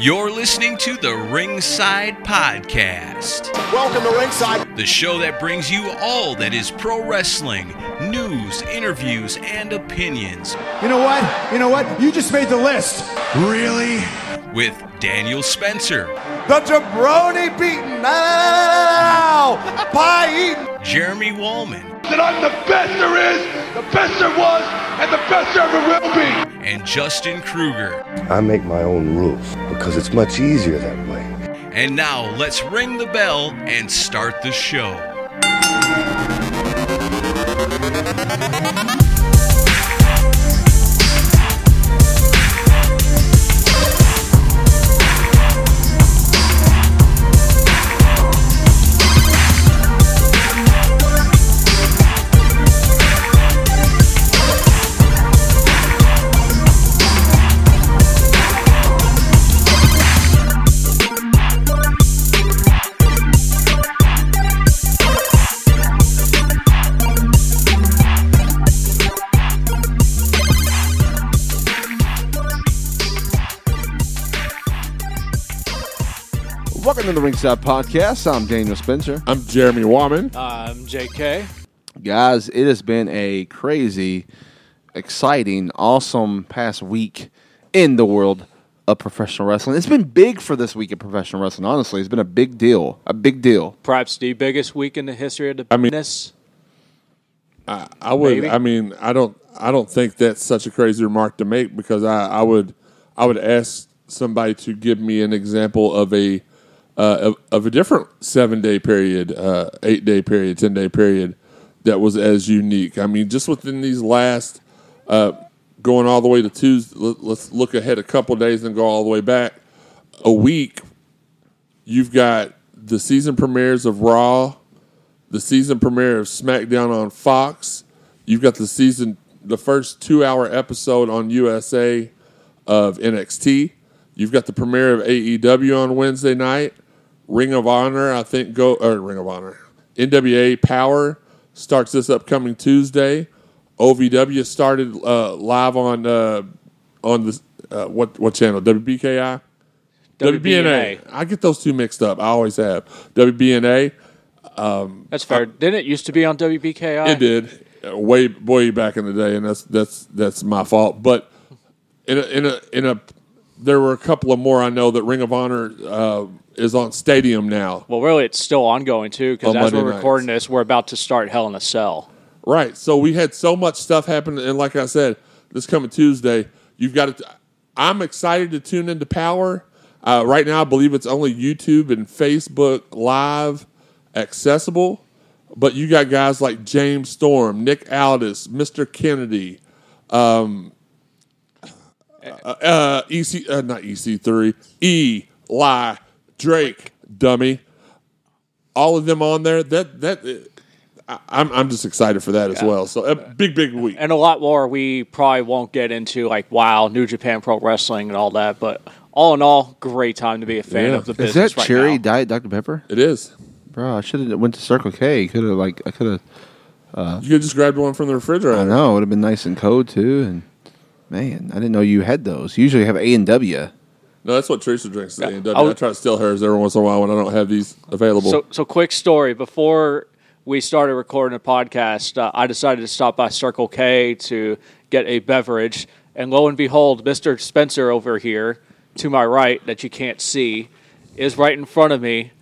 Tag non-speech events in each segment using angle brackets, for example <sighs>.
You're listening to the Ringside Podcast, Welcome to Ringside. the show that brings you all that is pro wrestling news, interviews, and opinions You know what? You know what? You just made the list. Really? with Daniel Spencer, The jabroni beaten. Now, pie eating. Jeremy Wallman, that I'm the best there is, the best there was, and the best there ever will be. And Justin Kruger. I make my own rules because it's much easier that way. And now let's ring the bell and start the show. Welcome to the Ringside Podcast. I'm Daniel Spencer. I'm Jeremy Warman. I'm JK. Guys, it has been a crazy, exciting, awesome past week in the world of professional wrestling. It's been big for this week of professional wrestling, honestly. It's been a big deal. A big deal. Perhaps the biggest week in the history of the I mean- business. I would. Maybe. I mean, I don't. I don't think that's such a crazy remark to make because I, I would. I would ask somebody to give me an example of a uh, of, of a different seven day period, uh, eight day period, ten day period that was as unique. I mean, just within these last uh, going all the way to Tuesday. Let, let's look ahead a couple days and go all the way back a week. You've got the season premieres of Raw, the season premiere of SmackDown on Fox. You've got the season, the first two hour episode on USA of NXT. You've got the premiere of AEW on Wednesday night. Ring of Honor, I think, go or Ring of Honor. NWA Power starts this upcoming Tuesday. OVW started uh, live on uh, on the uh, what what channel? WBKI. WBNA. I get those two mixed up. I always have. WBNA. That's fair. Didn't it used to be on WBKI? It did uh, way way back in the day, and that's that's that's my fault. But in a in a in a there were a couple of more I know that Ring of Honor uh, is on Stadium now. Well, really, it's still ongoing too because On as we're recording nights. this, we're about to start Hell in a Cell. Right. So we had so much stuff happen, and like I said, this coming Tuesday, you've got to. I'm excited to tune into Power. Uh, right now, I believe it's only YouTube and Facebook Live accessible. But you got guys like James Storm, Nick Aldis, Mr. Kennedy, um, uh, uh, EC, uh, not EC3, E, Lie, Drake, Dummy, all of them on there. That that I, I'm I'm just excited for that as well. So a big big week. And a lot more we probably won't get into, like wow, New Japan Pro Wrestling and all that. But all in all, great time to be a fan Yeah. of the business. Is business that right cherry now. diet Dr. Pepper? It is. Bro, I should have went to Circle K. Could have like I could have Uh, You could just grabbed one from the refrigerator. I know, it would have been nice and cold too and man, I didn't know you had those. You usually have A and W. No, that's what Teresa drinks. today. Yeah. I, I try to steal hers every once in a while when I don't have these available. So, so quick story. Before we started recording the podcast, uh, I decided to stop by Circle K to get a beverage, and lo and behold, Mister Spencer over here, to my right, that you can't see, is right in front of me,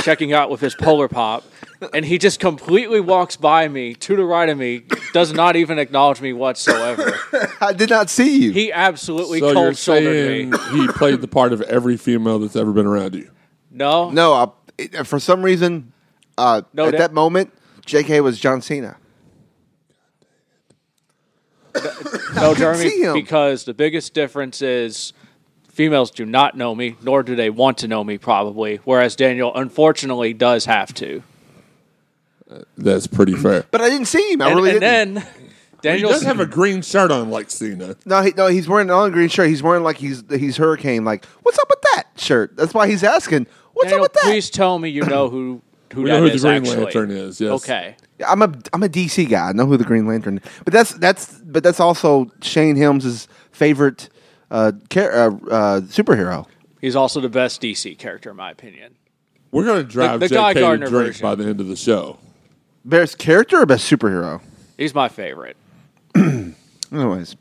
checking out with his Polar Pop, and he just completely walks by me to the right of me, does not even acknowledge me whatsoever. <laughs> I did not see you. He absolutely So you're cold shouldered saying me. he played the part of every female that's ever been around you? No, no, I, it- for some reason, uh, No, at that- that moment, J.K. was John Cena. <laughs> No, Jeremy, because the biggest difference is females do not know me, nor do they want to know me, probably. Whereas Daniel, unfortunately, does have to. That's pretty fair. But I didn't see him. I And, really and didn't. then He Daniel does have a green shirt on like Cena. No, he, no, he's wearing an all green shirt. He's wearing like he's he's Hurricane. Like, what's up with that shirt? That's why he's asking. What's Daniel, up with that? please tell me you know who who We that know who the Green actually. Lantern is. Yes. Okay. I'm a I'm a DC guy. I know who the Green Lantern. Is. But that's that's but that's also Shane Helms' favorite uh, car- uh, uh, superhero. He's also the best DC character, in my opinion. We're going to drive the Guy JK to Gardner drink version. by the end of the show. Best character or best superhero? He's my favorite. <clears throat> Anyways,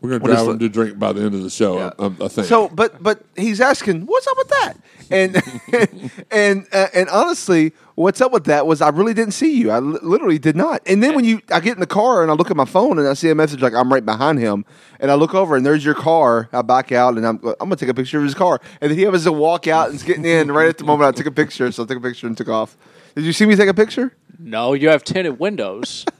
We're going to What is drive the- him to drink by the end of the show. Yeah. I, I think. So, but but he's asking, what's up with that? And <laughs> and uh, and honestly, what's up with that was I really didn't see you. I li- literally did not. And then when you, I get in the car and I look at my phone and I see a message like I'm right behind him, and I look over and there's your car. I back out and I'm I'm gonna take a picture of his car. And then he happens to walk out and is getting in right at the moment I took a picture. So I took a picture and took off. Did you see me take a picture? No, you have tinted windows. <laughs>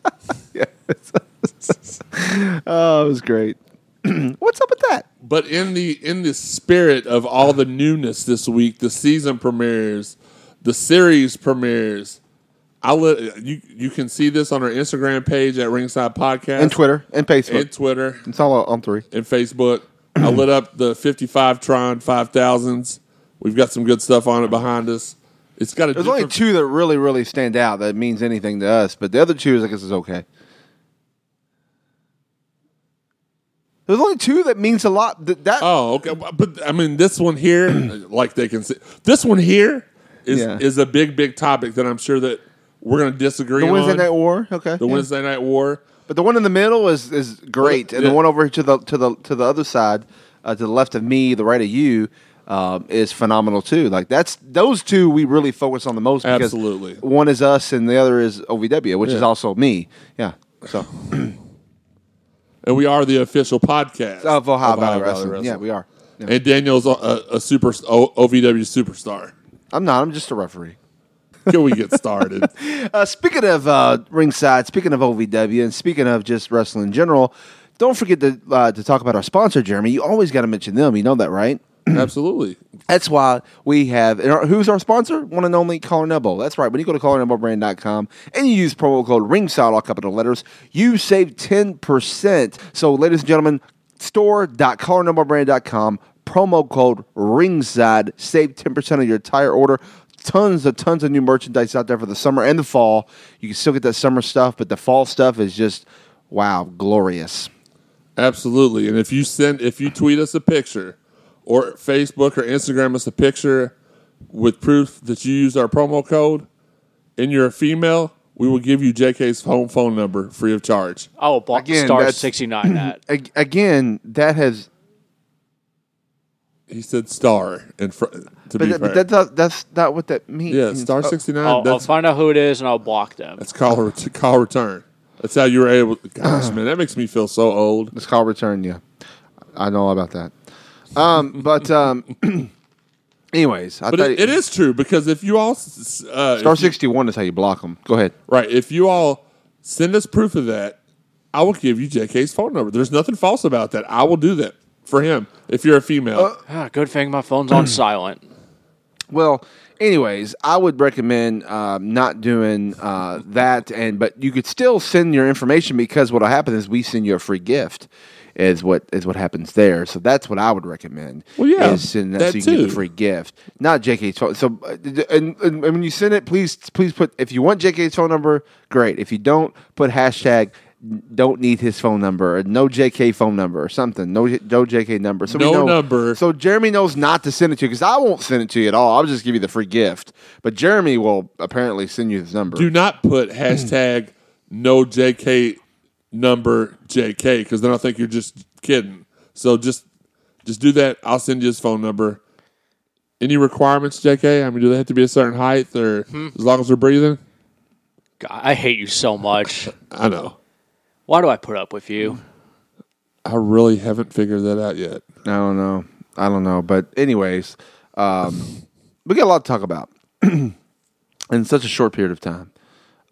Yeah. <laughs> oh, it was great. <clears throat> what's up with that? But in the in the spirit of all the newness this week, the season premieres, the series premieres. I let you you can see this on our Instagram page at Ringside Podcast And Twitter and Facebook. and Twitter it's all on three. and Facebook. I lit up the 55 Tron 5000s. We've got some good stuff on it behind us. It's got a There's only different- two that really, really stand out that means anything to us, but the other two, is, I guess, is okay. There's only two that means a lot. That, that Oh, okay. But I mean, this one here, <clears throat> like they can see, this one here is Yeah. is a big, big topic that I'm sure that we're going to disagree on. the Wednesday. Night War, okay. the yeah. Wednesday Night War. But the one in the middle is is great, and Yeah. the one over to the to the to the other side, uh, to the left of me, the right of you, um, is phenomenal too. Like that's those two we really focus on the most. Because Absolutely. one is us, and the other is OVW, which is also me. Yeah. So <clears throat> And we are the official podcast of Ohio of Valley Ohio Wrestling. Yeah, we are. Yeah. And Daniel's a, a super o, OVW superstar. I'm not. I'm just a referee. Can we get started? <laughs> Uh, speaking of uh, ringside, speaking of OVW, and speaking of just wrestling in general, don't forget to uh, to talk about our sponsor, Jeremy. You always got to mention them. You know that, right? Absolutely. <clears throat> That's why we have our, who's our sponsor? One and only Collar and Elbow. That's right. When you go to collarandelbowbrand.com and you use promo code ringside, all capital letters, you save 10%. So, ladies and gentlemen, store.collarandelbowbrand.com, promo code ringside, save 10% of your entire order. Tons of tons of new merchandise out there for the summer and the fall. You can still get that summer stuff, but the fall stuff is just wow, glorious. Absolutely. And if you send if you tweet us a picture or Facebook or Instagram us a picture with proof that you used our promo code and you're a female, we will give you JK's home phone number free of charge. I will block Again, star sixty nine. That Again, that has He said star and fr- to be but, fair. but that's, that's not what that means. yeah, star Oh, 69. I'll, I'll find out who it is and I'll block them. that's call ret- call return. That's how you were able Gosh, man, that makes me feel so old. It's call return. Yeah, I know all about that. Um, but um, <clears throat> anyways, I But thought it, it is true because if you all s- uh, star if you- sixty one is how you block them. Go ahead. Right. If you all send us proof of that, I will give you JK's phone number. There's nothing false about that. I will do that for him if you're a female. Ah, good thing my phone's on <clears throat> silent. Well, anyways, I would recommend um, not doing uh, that, and but you could still send your information because what'll happen is we send you a free gift. Is what is what happens there. So that's what I would recommend. Well, yeah, is send that, that so you can get the free gift, not JK's phone. So, uh, and, and, and when you send it, please please put if you want JK's phone number, great. If you don't, put hashtag don't need his phone number or no JK phone number or something. No no JK number. So No know- number. So Jeremy knows not to send it to you because I won't send it to you at all. I'll just give you the free gift. But Jeremy will apparently send you his number. do not put hashtag no JK number JK because then I think you're just kidding. So just just do that. I'll send you his phone number. Any requirements, JK? I mean, do they have to be a certain height or as long as they're breathing? God, I hate you so much. <laughs> I know. Why do I put up with you? I really haven't figured that out yet. I don't know. I don't know. But anyways, um, we got a lot to talk about <clears throat> in such a short period of time.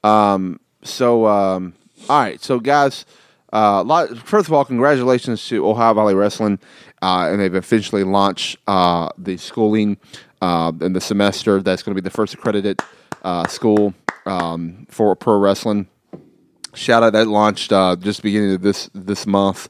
Um, so um, all right. So guys, uh, lot, first of all, congratulations to Ohio Valley Wrestling, uh, and they've officially launched uh, the schooling uh, in the semester. That's going to be the first accredited uh, school um, for pro wrestling. Shout out that launched uh, just beginning of this this month.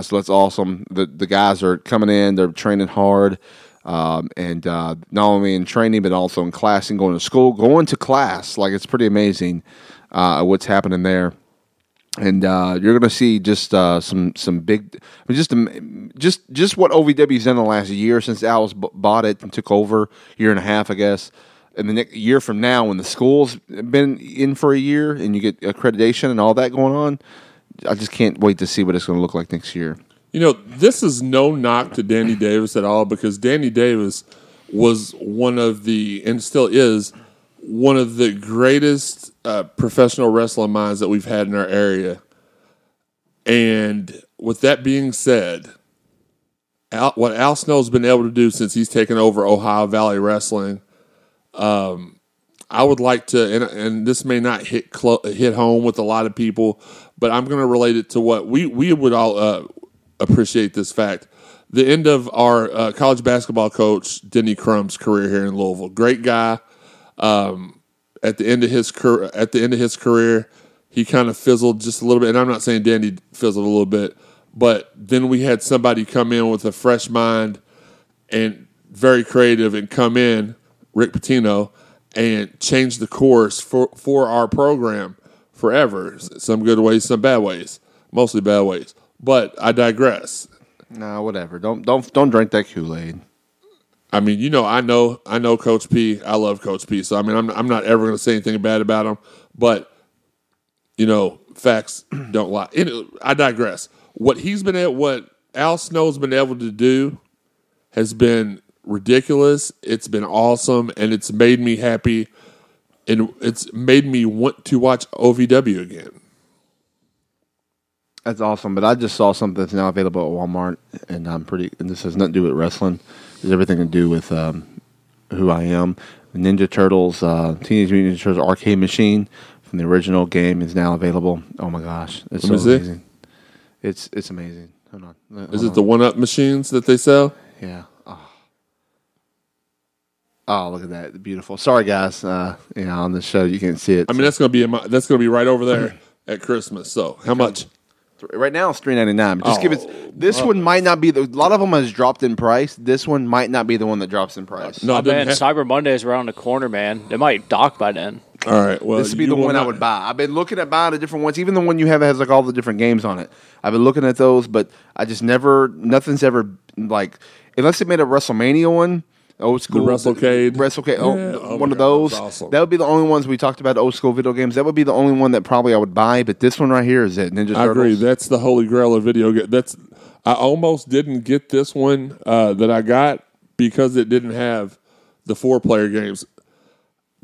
So that's awesome. The the guys are coming in. They're training hard, um, and uh, not only in training but also in class and going to school, going to class. Like it's pretty amazing uh, what's happening there. And uh, you're going to see just uh, some some big, I mean, just just just what OVW's done the last year since b- bought it and took over, year and a half, I guess. And the next year from now, when the school's been in for a year and you get accreditation and all that going on, I just can't wait to see what it's going to look like next year. You know, this is no knock to Danny Davis at all because Danny Davis was one of the, and still is, one of the greatest uh, professional wrestling minds that we've had in our area. And with that being said, Al, what Al Snow's been able to do since he's taken over Ohio Valley Wrestling, um, I would like to, and, and this may not hit hit home with a lot of people, but I'm going to relate it to what we we would all uh, appreciate this fact. The end of our uh, college basketball coach Denny Crum's career here in Louisville, great guy. Um, at the end of his career, at the end of his career, he kind of fizzled just a little bit. And I'm not saying Danny fizzled a little bit, but then we had somebody come in with a fresh mind and very creative and come in, Rick Pitino, and change the course for, for our program forever. Some good ways, some bad ways, mostly bad ways. But I digress. No, whatever. Don't don't don't drink that Kool Aid. I mean, you know, I know, I know Coach P. I love Coach P. So I mean, I'm, I'm not ever going to say anything bad about him. But you know, facts <clears throat> don't lie. I digress. What he's been at, what Al Snow's been able to do, has been ridiculous. It's been awesome, and it's made me happy, and it's made me want to watch OVW again. That's awesome. But I just saw something that's now available at Walmart, and I'm pretty. And this has nothing to do with wrestling. It has everything to do with um, who I am. Ninja Turtles, uh, Teenage Mutant Ninja Turtles arcade machine from the original game is now available. Oh my gosh, it's so Let me see. amazing! It's it's amazing. Hold on. Hold Is it on. the one up machines that they sell? Yeah. Oh. Oh, look at that! Beautiful. Sorry, guys. Uh, yeah, on the show you can't see it. I mean, that's gonna be in my, that's gonna be right over there <clears throat> at Christmas. So how much? Right now it's three ninety nine. But just give Oh, it. This one might not be the. A lot of them has dropped in price. This one might not be the one that drops in price. No, Oh, it doesn't man, have- Cyber Monday is around the corner, man. They might dock by then. All right. Well, this would be the will one I would buy. I've been looking at buying the different ones. Even the one you have that has like all the different games on it. I've been looking at those, but I just never. Nothing's ever like unless they made a WrestleMania one. Old school WrestleCade. WrestleCade, oh, Yeah, oh one of God, those. awesome. That would be the only ones we talked about. Old school video games. That would be the only one that probably I would buy. But this one right here is it. Ninja I agree. That's the holy grail of video game. That's I almost didn't get this one uh, that I got because it didn't have the four player games.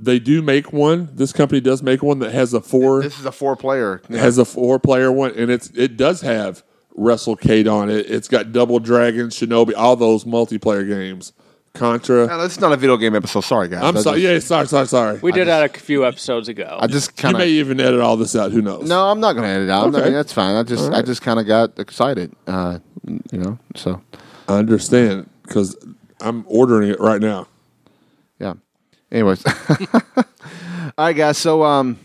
They do make one. This company does make one that has a four This is a four player. has a four player one, and it's it does have WrestleCade on it. It's got Double Dragon, Shinobi, all those multiplayer games. Contra. No, this is not a video game episode. Sorry, guys. I'm I sorry. just- Yeah, sorry, sorry, sorry. We did that a few episodes ago. I just you kind may of. even edit all this out. Who knows? No, I'm not going to edit it out. I Okay. mean, that's fine. I just, I just kind of got excited. Uh, you know, so I understand because I'm ordering it right now. yeah. Anyways, <laughs> all right, guys. So, um,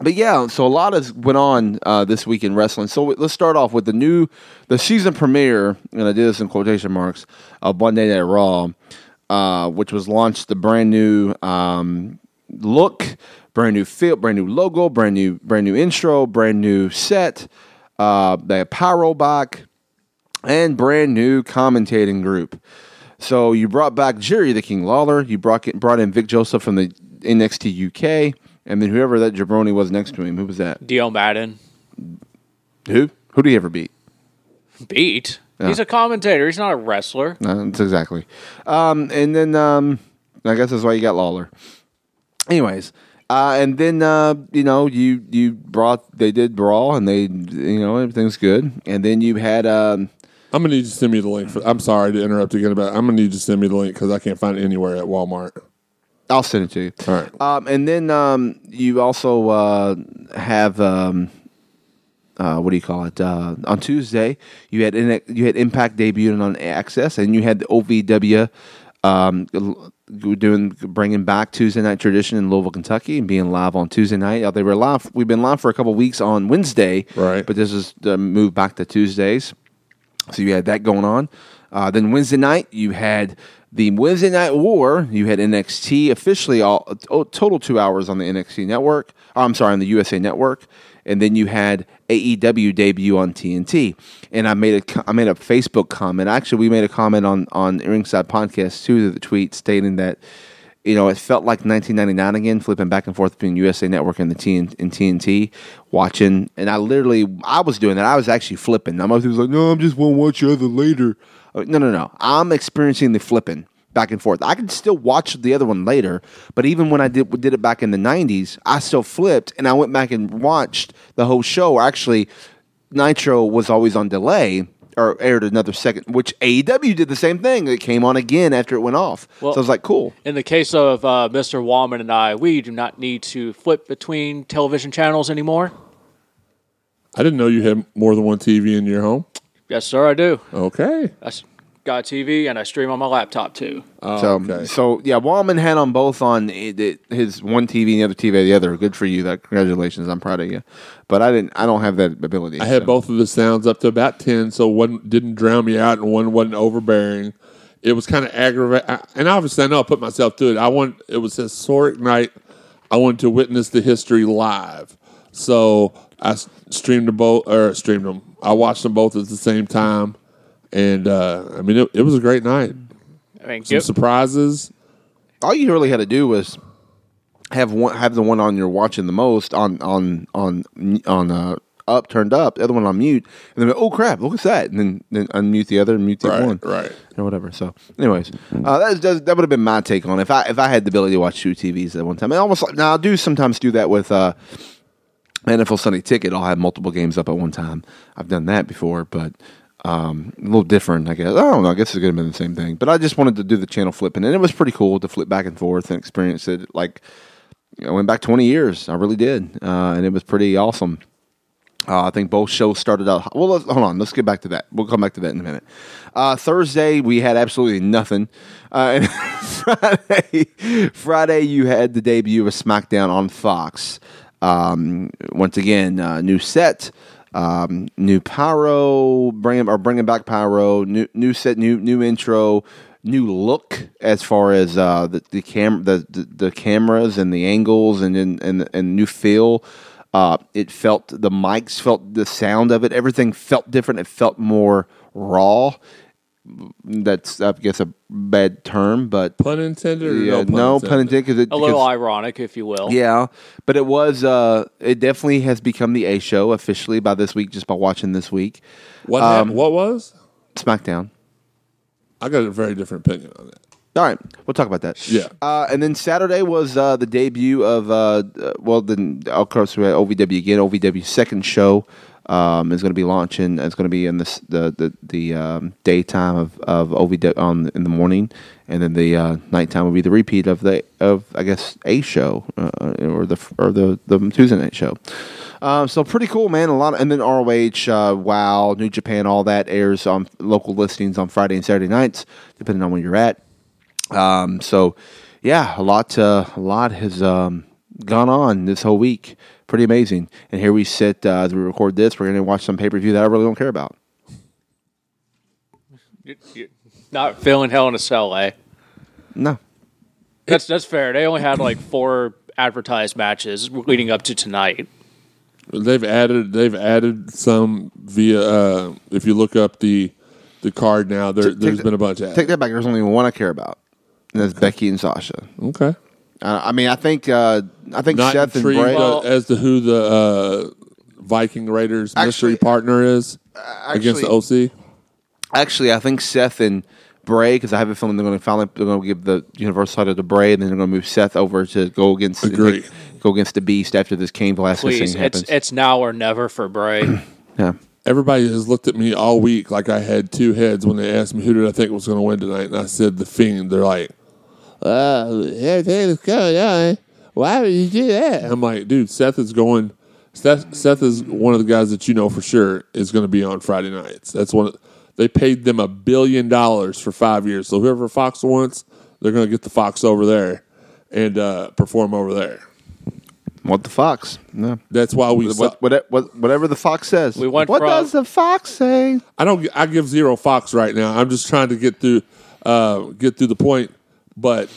but yeah, so a lot has went on uh, this week in wrestling. So let's start off with the new, the season premiere, and I did this in quotation marks of Monday Night Raw, uh, which was launched the brand new um, look, brand new feel, brand new logo, brand new, brand new intro, brand new set. Uh, they Pyro back and brand new commentating group. So you brought back Jerry the King Lawler. You brought brought in Vic Joseph from the NXT UK, and then whoever that jabroni was next to him. Who was that? Dio Maddin Who? Who did he ever beat? beat. He's a commentator. He's not a wrestler. No, that's exactly. Um, and then um, I guess that's why you got Lawler. Anyways, uh, and then uh, you know you you brought they did brawl and they you know everything's good, and then you had um, I'm gonna need you to send me the link. For, I'm sorry to interrupt again, but I'm gonna need you to send me the link because I can't find it anywhere at Walmart. I'll send it to you. All right. Um, and then um, you also uh, have um, uh, what do you call it? Uh, on Tuesday, you had in, you had Impact debuting on Access, and you had the OVW um, doing bringing back Tuesday night tradition in Louisville, Kentucky, and being live on Tuesday night. Uh, They were live. We've been live for a couple weeks on Wednesday, Right. But this is the move back to Tuesdays. So you had that going on. Uh, then Wednesday night, you had the Wednesday Night War. You had NXT officially all oh, total two hours on the NXT network. oh, I'm sorry, on the USA network. and then you had AEW debut on TNT. And I made a I made a Facebook comment. Actually, we made a comment on on Ringside Podcast too. The tweet stating that you know, it felt like 1999 again, flipping back and forth between USA Network and the TN- and TNT, watching. And I literally, I was doing that. I was actually flipping. I'm like, no, I'm just gonna watch the other later. Uh, No, no, no. I'm experiencing the flipping back and forth. I can still watch the other one later, but even when I did did it back in the 90s, I still flipped and I went back and watched the whole show. Actually, Nitro was always on delay. Or aired another second, which AEW did the same thing. It came on again after it went off. Well- so I was like, cool. In the case of uh, Mr. Wallman and I, we do not need to flip between television channels anymore. I didn't know you had more than one TV in your home. Yes, sir, I do. Okay. I s- got a TV and I stream on my laptop too. Oh, So, okay. so yeah, Wallman had on both on it, it- his one TV and the other TV the other. Good for you. That congratulations. I'm proud of you. But I didn't. I don't have that ability. I had both of the sounds up to about 10, so one didn't drown me out and one wasn't overbearing. It was kind of aggravating. And obviously, I know I put myself through it. I want It was a historic night. I wanted to witness the history live. So I streamed them both, or streamed them. I watched them both at the same time. And, uh, I mean, it, it was a great night. I mean, Some give, surprises. All you really had to do was have one have the one on you're watching the most on on on on uh, up turned up, the other one on mute, and then oh crap, look at that, and then then unmute the other and mute the Right, one, right. or whatever. So, anyways, uh, that that, that would have been my take on it. if I if I had the ability to watch two TVs at one time. I almost like now I do sometimes do that with. Uh, NFL Sunday Ticket, I'll have multiple games up at one time. I've done that before, but um, a little different, I guess. I don't know. I guess it's going to be the same thing. But I just wanted to do the channel flipping, and it was pretty cool to flip back and forth and experience it. Like, I went back 20 years. I really did. Uh, and it was pretty awesome. Uh, I think both shows started out. Well, hold on. Let's get back to that. We'll come back to that in a minute. Uh, Thursday, we had absolutely nothing. Uh, and <laughs> Friday, Friday, you had the debut of SmackDown on Fox. Um, once again, uh, new set, um, new pyro, bringing or bringing back pyro, new new set, new new intro, new look as far as uh, the the cam the, the the cameras and the angles and and and, and new feel. Uh, it felt the mics felt the sound of it. Everything felt different. It felt more raw. That's I guess a bad term, but Pun intended or yeah, no pun no intended? pun intended. 'cause it- a little ironic, if you will. yeah, but it was. Uh, it definitely has become the A show officially by this week, just by watching this week. What, Um, what was? SmackDown. I got a very different opinion on that. All right, we'll talk about that. Yeah. Uh, and then Saturday was uh, the debut of, uh, uh, well, then of course we had OVW again. OVW's second show um, is going to be launching. It's going to be in the the the um, daytime of of OVW on in the morning, and then the uh, nighttime will be the repeat of the of I guess a show uh, or the or the the Tuesday night show. Um, so pretty cool, man. A lot, of, and then ROH, uh, Wow, New Japan, all that airs on local listings on Friday and Saturday nights, depending on where you're at. Um, so yeah, a lot, uh, a lot has um, gone on this whole week. Pretty amazing. And here we sit uh, as we record this. We're going to watch some pay per view that I really don't care about. You- you- Not feeling hell in a cell, eh? No, That's that's fair. They only had like four advertised matches leading up to tonight. They've added they've added some via uh, if you look up the the card now there Take there's that- been a bunch of take that back. There's only one I care about, and that's Becky and Sasha. okay Uh, I mean, I think uh, I think not Seth and intrigued Bray. uh, as to who the uh, Viking Raiders mystery partner is against the OC. Actually, I think Seth and Bray, because I have a feeling they're going to finally they're going to give the Universal title to Bray, and then they're going to move Seth over to go against Agree. go against the Beast after this Cain Velasquez Please, thing it's happens. it's now or never for Bray. <clears throat> yeah. Everybody has looked at me all week like I had two heads when they asked me who did I think was going to win tonight, and I said the Fiend. They're like, "Uh, everything's going on. Why would you do that?" I'm like, "Dude, Seth is going. Seth, Seth is one of the guys that you know for sure is going to be on Friday nights. That's one. Of, they paid them a billion dollars for five years. So whoever Fox wants, they're going to get the Fox over there and uh, perform over there. What the fox? No. That's why we. saw, What, what, what, whatever the fox says. We went what from- does the fox say? I don't. I give zero Fox right now. I'm just trying to get through, uh, get through the point. But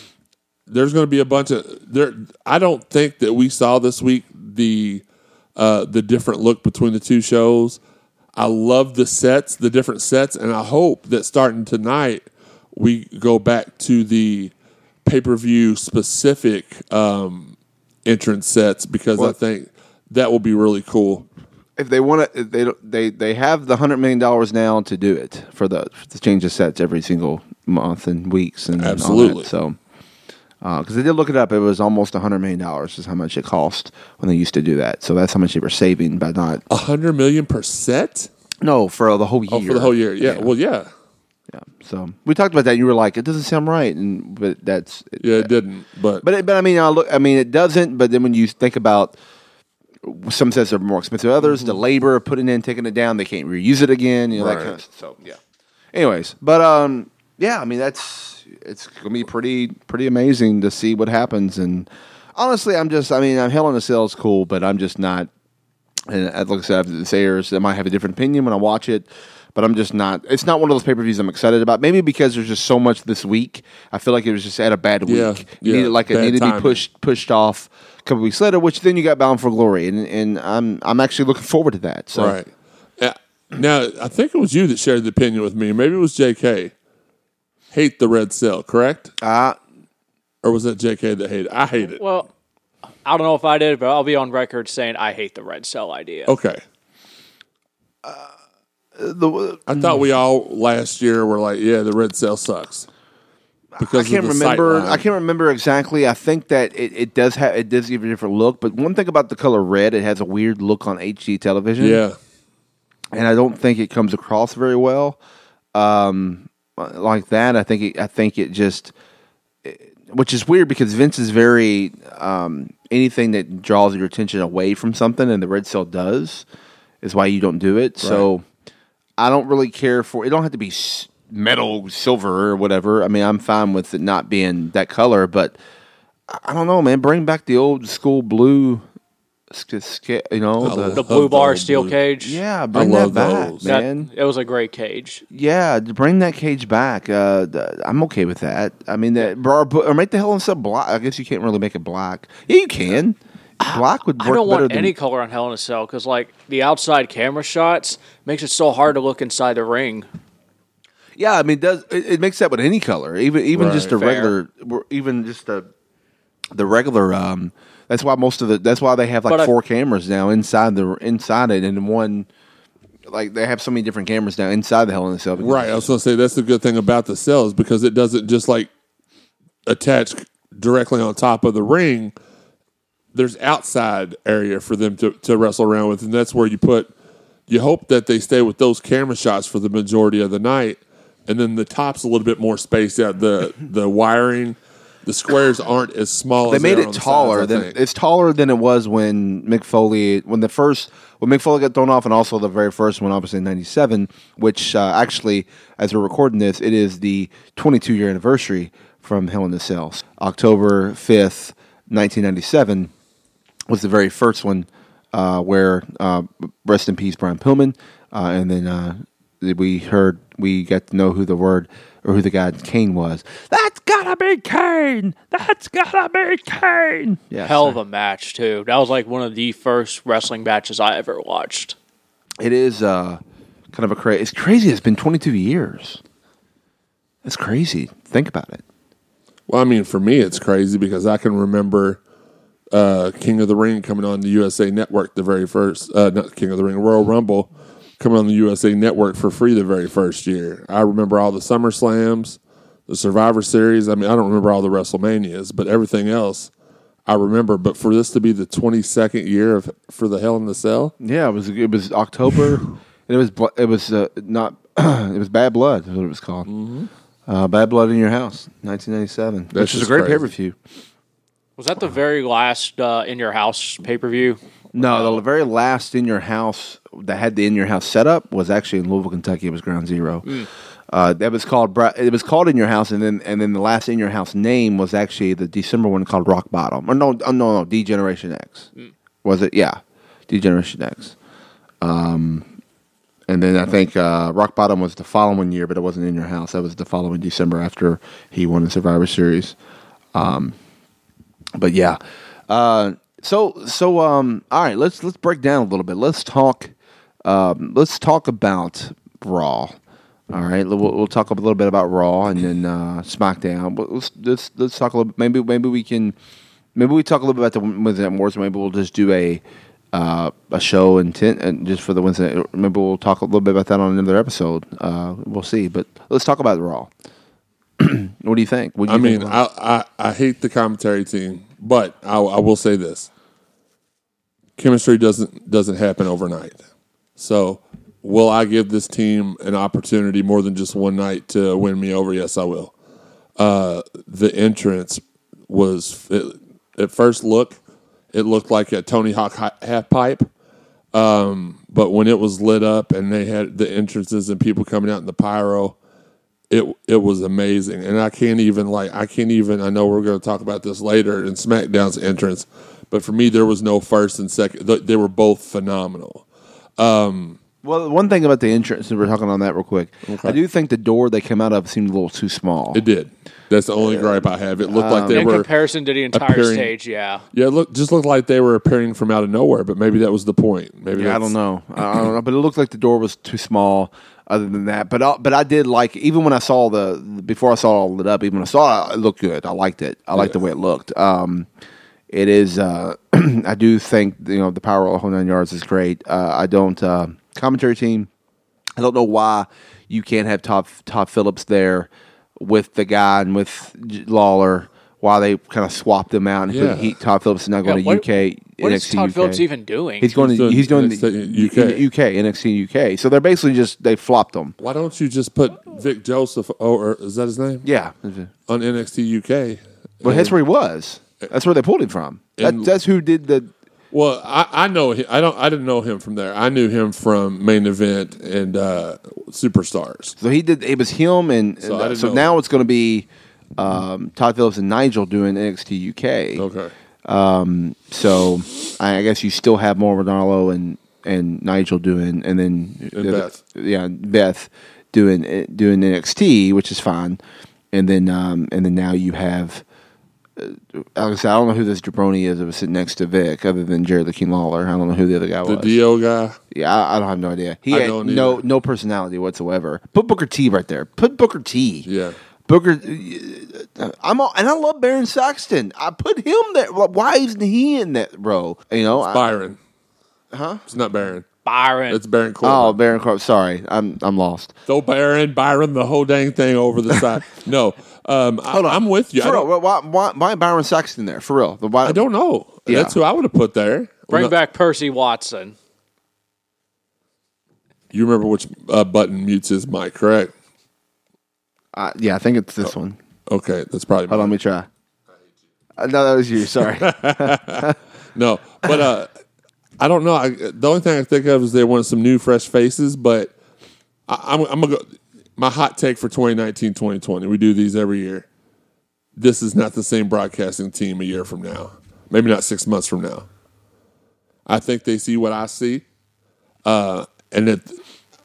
there's going to be a bunch of there. I don't think that we saw this week the uh, the different look between the two shows. I love the sets, the different sets, and I hope that starting tonight we go back to the pay per view specific um, entrance sets because I think that will be really cool. if they want to, they don't- they they have the hundred million dollars now to do it for the to change the sets every single month and weeks and all that. Absolutely. So, because they did look it up, it was almost hundred million dollars is how much it cost when they used to do that. So that's how much they were saving by not. A hundred million per set? No, for the whole year. Oh, for the whole year. Yeah. Well, yeah. yeah. So we talked about that. You were like, it doesn't sound right, and but that's Yeah, it didn't. But, But it, but I mean, I look. I mean, it doesn't. But then when you think about some sets are more expensive, than others the labor of putting in, taking it down, they can't reuse it again. You know that kind of. So yeah. Anyways, but um, yeah. I mean, that's it's gonna be pretty pretty amazing to see what happens. And honestly, I'm just. I mean, I'm Hell in a Cell is cool, but I'm just not. And like I said, the sayers, I might have a different opinion when I watch it. But I'm just not. It's not one of those pay per views I'm excited about. Maybe because there's just so much this week. I feel like it was just at a bad week. Yeah, yeah, needed like it needed to be pushed pushed off a couple weeks later. Which then you got Bound for Glory, and and I'm I'm actually looking forward to that. So right. Yeah. Now, I think it was you that shared the opinion with me. Maybe it was JK. Hate the red cell, correct? uh, Or was that JK that hated? I hate it. Well, I don't know if I did, but I'll be on record saying I hate the red cell idea. Okay. the I thought we all last year were like, yeah, the red cell sucks. Because I can't remember. I can't remember exactly. I think that it, it does have it does give a different look. But one thing about the color red, it has a weird look on HD television. Yeah. and I don't think it comes across very well. Um, like that, I think it, I think it just, which is weird because Vince is very um, anything that draws your attention away from something, and the red cell does, is why you don't do it. So I don't really care for. It don't have to be metal, silver, or whatever. I mean, I'm fine with it not being that color, but I don't know, man. Bring back the old school blue. Sk- sk- You know, I the- The blue bar steel blue. cage. yeah, bring love that back, those. That- man. it was a great cage. Yeah, bring that cage back. Uh, th- I'm okay with that. I mean, that or, or make the hell in Cell black. I guess you can't really make it black. Yeah, you can. Black would work I don't want than any color on Hell in a Cell because, like, the outside camera shots makes it so hard to look inside the ring. Yeah, I mean, it does it, it makes that with any color, even even Right. just a Fair. regular, even just a the regular. Um, that's why most of the that's why they have like But I- four cameras now inside the inside it, and one like they have so many different cameras now inside the Hell in a Cell. because- Right. I was going to say that's the good thing about the cells because it doesn't just like attach directly on top of the ring. There's outside area for them to, to wrestle around with, and that's where you put. You hope that they stay with those camera shots for the majority of the night, and then the top's a little bit more spaced out. The the wiring, the squares aren't as small. they as made are it the sides, taller than it's taller than it was when Mick Foley when the first when Mick Foley got thrown off and also the very first one obviously in 97 which uh, actually as we're recording this it is the 22 year anniversary from Hell in the Cell October 5th 1997 was the very first one uh, where uh, rest in peace Brian Pillman uh, and then uh, we heard we got to know who the word or who the guy Kane was. That's gotta be Kane that's gotta be Kane yeah Hell so of a match, too. That was like one of the first wrestling matches I ever watched. it is uh, kind of a crazy it's crazy it's been 22 years. That's crazy. Think about it. Well, I mean, for me, it's crazy because I can remember uh, King of the Ring coming on the USA Network the very first, uh, not King of the Ring, Royal Rumble coming on the USA Network for free the very first year. I remember all the Summer Slams, the Survivor Series. I mean, I don't remember all the WrestleManias, but everything else I remember. But for this to be the 22nd year of for the Hell in the Cell, yeah it was it was October <sighs> and it was it was uh, not <clears throat> it was Bad Blood is what it was called uh, Bad Blood in Your House 1997 That's which is a great pay per view Was that the very last uh, In Your House pay per view? No, the very last in your house that had the in your house setup was actually in Louisville, Kentucky. It was Ground Zero. Uh, that was called. It was called in your house, and then and then the last in your house name was actually the December one called Rock Bottom. Or no, oh, no, no, D Generation X. Was it? Yeah, D Generation X. Um, and then I think uh, Rock Bottom was the following year, but it wasn't in your house. That was the following December after he won the Survivor Series. Um, but yeah, uh, So so um all right, let's let's break down a little bit. Let's talk um let's talk about Raw. All right, we'll, we'll talk a little bit about Raw and then uh, SmackDown. But let's let's let's talk a little. Maybe maybe we can maybe we talk a little bit about the Wednesday Night Wars. Maybe we'll just do a uh, a show intent and just for the Wednesday. Night- Maybe we'll talk a little bit about that on another episode. Uh, we'll see. But let's talk about Raw. <clears throat> what do you think? Do I you mean. I, I I hate the commentary team, but I, I will say this: chemistry doesn't doesn't happen overnight. So, will I give this team an opportunity more than just one night to win me over? Yes, I will. Uh, the entrance was it, at first look, it looked like a Tony Hawk half pipe. Um, but when it was lit up and they had the entrances and people coming out in the pyro, it it was amazing, and I can't even like I can't even. I know we're going to talk about this later in SmackDown's entrance, but for me, there was no first and second. They were both phenomenal. Um, well, one thing about the entrance, and we're talking on that real quick. Okay. I do think the door they came out of seemed a little too small. It did. That's the only gripe I have. It looked like they In were comparison to the entire appearing- stage, yeah. Yeah, it looked just looked like they were appearing from out of nowhere. But maybe that was the point. Maybe Yeah, I don't know. I I don't know, but it looked like the door was too small. Other than that, but I, but I did like even when I saw the before I saw it all lit up. Even when I saw it, it looked good. I liked it. I liked the way it looked. Um, it is. Uh, <clears throat> I do think you know the power of whole nine yards is great. Uh, I don't uh, commentary team. I don't know why you can't have Todd Todd Phillips there with the guy and with Lawler. Why they kind of swapped them out and Yeah. he, Todd Phillips is not Yeah, going what- to UK. What is NXT Todd UK. Phillips even doing? He's going He's to doing he's doing the NXT UK UK NXT UK. So they're basically just they flopped them. Why don't you just put Vic Joseph? Oh, or is that his name? Yeah, On NXT UK. but that's where he was. That's where they pulled him from. That, And- that's who did the. Well, I, I know him. I don't. I didn't know him from there. I knew him from main event and uh, superstars. So he did. It was him and So and, uh, so now it's going to be um, Todd Phillips and Nigel doing NXT UK. Okay. Um, so I guess you still have Mauro Ranallo and and Nigel doing, and then And the Beth. yeah, Beth doing uh, doing NXT, which is fine. And then um, and then now you have. Uh, like I said, I don't know who this jabroni is that was sitting next to Vic, other than Jared the King Lawler. I don't know who the other guy was. The was. Dio guy. Yeah, I, I don't have no idea. He I had no either. no personality whatsoever. Put Booker T right there. Put Booker T. Yeah. Booker. uh, I'm all, and I love Baron Saxton. I put him there. Why isn't he in that row? You know, I- Byron. Huh? It's not Baron. Byron. It's Baron Corbin. oh Baron Corbin. Sorry, I'm I'm lost. So Baron, Byron, the whole dang thing over the side. <laughs> No, um, I, on. I'm with you. For real, why, why, why Byron Saxton there? For real, why, I don't know. Yeah. That's who I would have put there. Bring Well, back Percy Watson. You remember which uh, button mutes his mic, correct? Uh, yeah, I think it's this one. Okay, that's probably. Hold on, let me try. Uh, no, that was you. Sorry. <laughs> No, but uh, I don't know. I, the only thing I think of is they want some new, fresh faces. But I, I'm, I'm gonna go. My hot take for 2019, 2020. We do these every year. This is not the same broadcasting team a year from now. Maybe not six months from now. I think they see what I see, uh, and that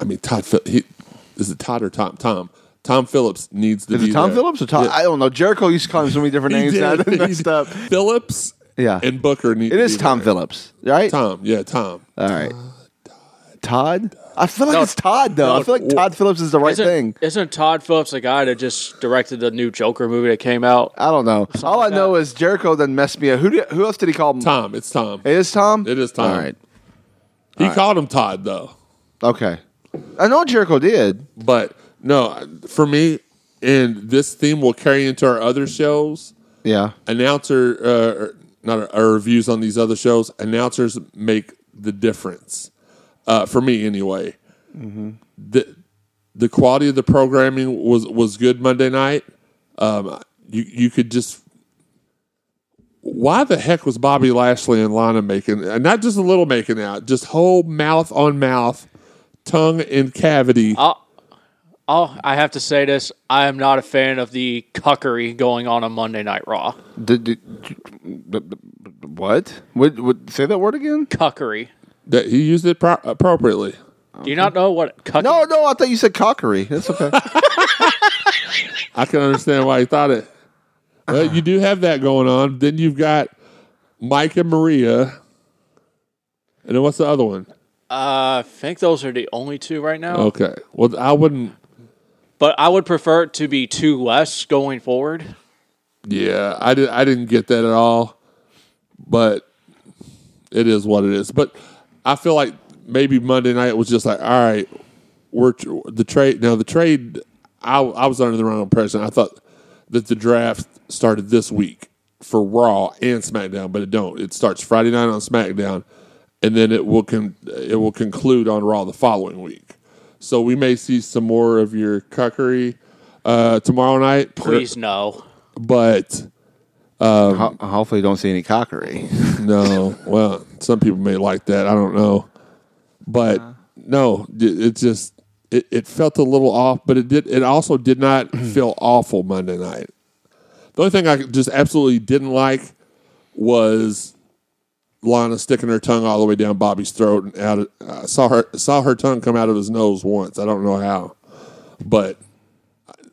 I mean Todd. He, is it Todd or Tom? Tom. Tom Phillips needs to Is be it Tom there. Phillips or Tom? Yeah. I don't know. Jericho used to call him so many different <laughs> names. did. Now <laughs> I He messed up. Phillips, Yeah. and Booker need. It to is be Tom there. Phillips, right? Tom, yeah, Tom. All right. Todd? I feel like No, it's Todd though. no, I feel like Todd Phillips is the right Isn't, thing. isn't Todd Phillips the guy that just directed the new Joker movie that came out? I don't know. All I like know that. is Jericho then messed me up. Who did, who else did he call him? Tom, it's Tom. It is Tom. It is Tom. All right. He called him Todd though, Okay. I know Jericho did. but no, for me, and this theme will carry into our other shows. Yeah. Announcer, uh, not our, our reviews on these other shows. Announcers make the difference. Uh, for me, anyway. The the quality of the programming was was good Monday night. Um, you you could just why the heck was Bobby Lashley and Lana making and not just a little making out, just whole mouth on mouth, tongue in cavity. Oh, oh, I have to say this. I am not a fan of the cuckery going on on Monday Night Raw. Did, did, what? Would, What? Say that word again? Cuckery. that he used it pro- appropriately. Do you not know what cuckery? No, no. I thought you said cockery. That's okay. <laughs> I can understand why you thought it. Well, you do have that going on. Then you've got Mike and Maria. And then what's the other one? Uh, I think those are the only two right now. Okay. Well, I wouldn't. But I would prefer it to be two less going forward. Yeah, I did. I didn't get that at all. But it is what it is. But I feel like maybe Monday night was just like, all right, we're the trade. Now the trade, I, I was under the wrong impression. I thought that the draft started this week for Raw and SmackDown, but it don't. It starts Friday night on SmackDown, and then it will con- it will conclude on Raw the following week. So we may see some more of your cuckery uh, tomorrow night. Please no. but Ho- hopefully, don't see any cockery. <laughs> no. Well, some people may like that. I don't know, but no, it it just it, it felt a little off, but it did. It also did not <clears throat> feel awful Monday night. The only thing I just absolutely didn't like was Lana sticking her tongue all the way down Bobby's throat and out. Of, I saw her saw her tongue come out of his nose once. I don't know how, but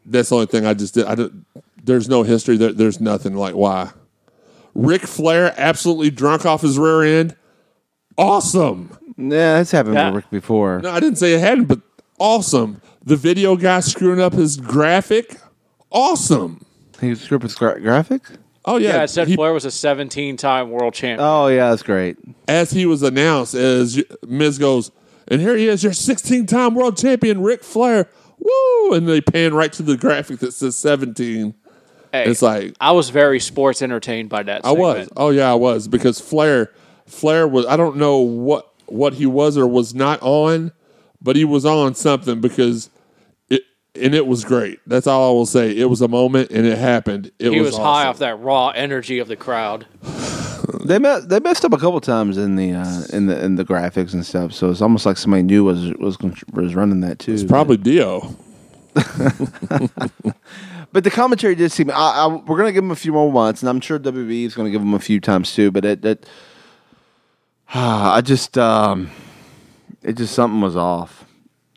that's the only thing I just did. I did, There's no history. There, there's nothing like why. Ric Flair absolutely drunk off his rear end. Awesome. yeah, that's happened Yeah. with Rick before. No, I didn't say it hadn't, but awesome. The video guy screwing up his graphic. Awesome. He was script with gra- graphics. Oh yeah, Yeah, it said he- Flair was a 17 time world champion. Oh yeah, that's great. as he was announced, as Miz goes, and here he is, your 16 time world champion, Ric Flair. Woo! And they pan right to the graphic that says 17. Hey, It's like, I was very sports entertained by that. I was. Oh yeah, I was because Flair, Flair was. I don't know what what he was or was not on, but he was on something because it and it was great. That's all I will say. It was a moment and it happened. It He was, was high off that raw energy of the crowd. <sighs> They me- they messed up a couple times in the uh, in the in the graphics and stuff. So it's almost like somebody knew was was was running that too. It's probably Dio. <laughs> But the commentary did seem. I, I, we're going to give him a few more months, and I'm sure WWE is going to give him a few times too. But it, it <sighs> I just, um, it just something was off.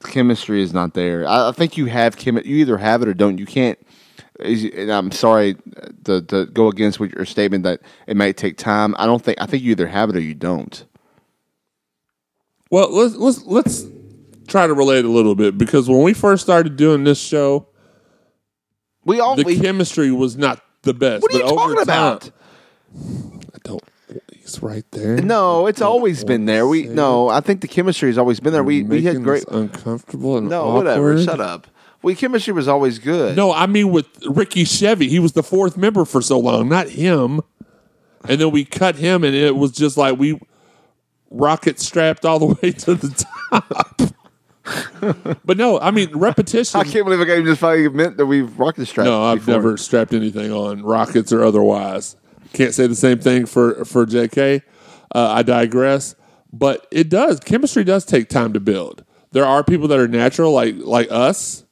Chemistry is not there. I, I think you have chem. You either have it or don't. You can't. And I'm sorry to, to go against with your statement that it might take time. I don't think. I think you either have it or you don't. Well, let's let's let's try to relate a little bit because when we first started doing this show, We all. the we, chemistry was not the best. what are you but over talking time- about? I right there. No, it's always been there. We no. I think the chemistry has always been there. We we had great. uncomfortable and No, awkward. whatever. Shut up. We chemistry was always good. No, I mean with Ricky Chevy. He was the fourth member for so long, not him. And then we cut him, and it was just like we rocket strapped all the <laughs> way to the top. but no, I mean repetition. <laughs> I can't believe I gave just finally admit that we've rocket strapped. No, I've before. never strapped anything on rockets or otherwise. Can't say the same thing for for JK. Uh, I digress, but it does. Chemistry does take time to build. There are people that are natural, like like us,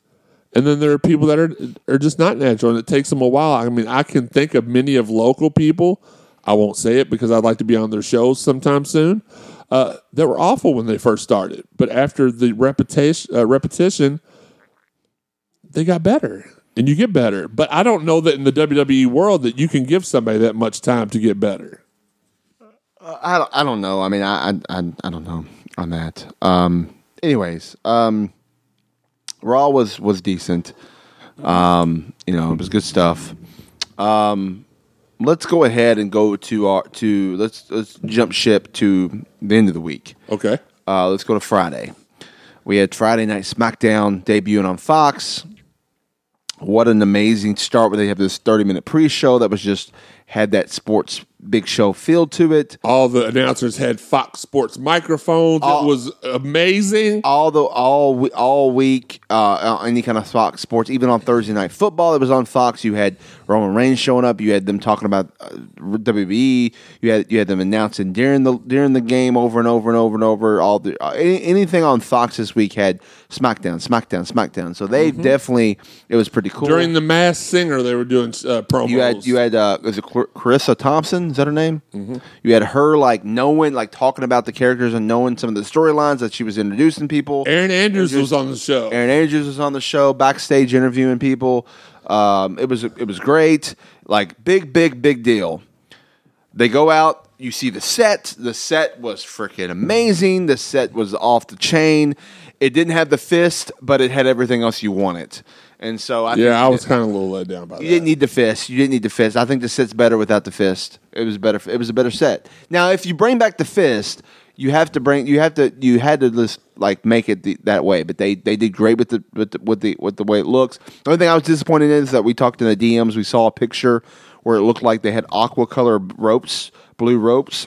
and then there are people that are are just not natural, and it takes them a while. I mean, I can think of many of local people. I won't say it because I'd like to be on their shows sometime soon. Uh, that were awful when they first started, but after the repetition, uh, repetition, they got better and you get better. But I don't know that in the WWE world that you can give somebody that much time to get better. I don't, I don't know. I mean, I, I I I don't know on that. Um. Anyways, um, Raw was was decent. Um. You know, it was good stuff. Um. Let's go ahead and go to our to let's let's jump ship to the end of the week. Okay. Uh, let's go to Friday. We had Friday Night SmackDown debuting on Fox. What an amazing start where they have this 30 minute pre show that was just had that sports big show feel to it. All the announcers had Fox Sports microphones. All- it was amazing. All the all all week, uh, any kind of Fox sports, even on Thursday night football, it was on Fox. You had Roman Reigns showing up. You had them talking about uh, WWE. You had you had them announcing during the during the game over and over and over and over. All the uh, any, anything on Fox this week had SmackDown, SmackDown, SmackDown. So they definitely it was pretty cool. During the Masked Singer, they were doing uh, promos. You had you had uh, was it Clar- Charissa Thompson? Is that her name? Mm-hmm. You had her like knowing, like talking about the characters and knowing some of the storylines that she was introducing people. Erin Andrews was on the show. Erin Andrews was on the show, backstage interviewing people. Um, it was it was great. Like big, big, big deal. They go out you see the set. The set was freaking amazing. The set was off the chain. It didn't have the fist, but it had everything else you wanted. And so I think Yeah, I was kind of a little let down by you that. You didn't need the fist. You didn't need the fist. I think the set's better without the fist. It was better. It was a better set. Now, if you bring back the fist, you have to bring. You have to. You had to just like make it the, that way. But they they did great with the with the, with the with the way it looks. The only thing I was disappointed in is that we talked in the DMs. We saw a picture where it looked like they had aqua color ropes, blue ropes.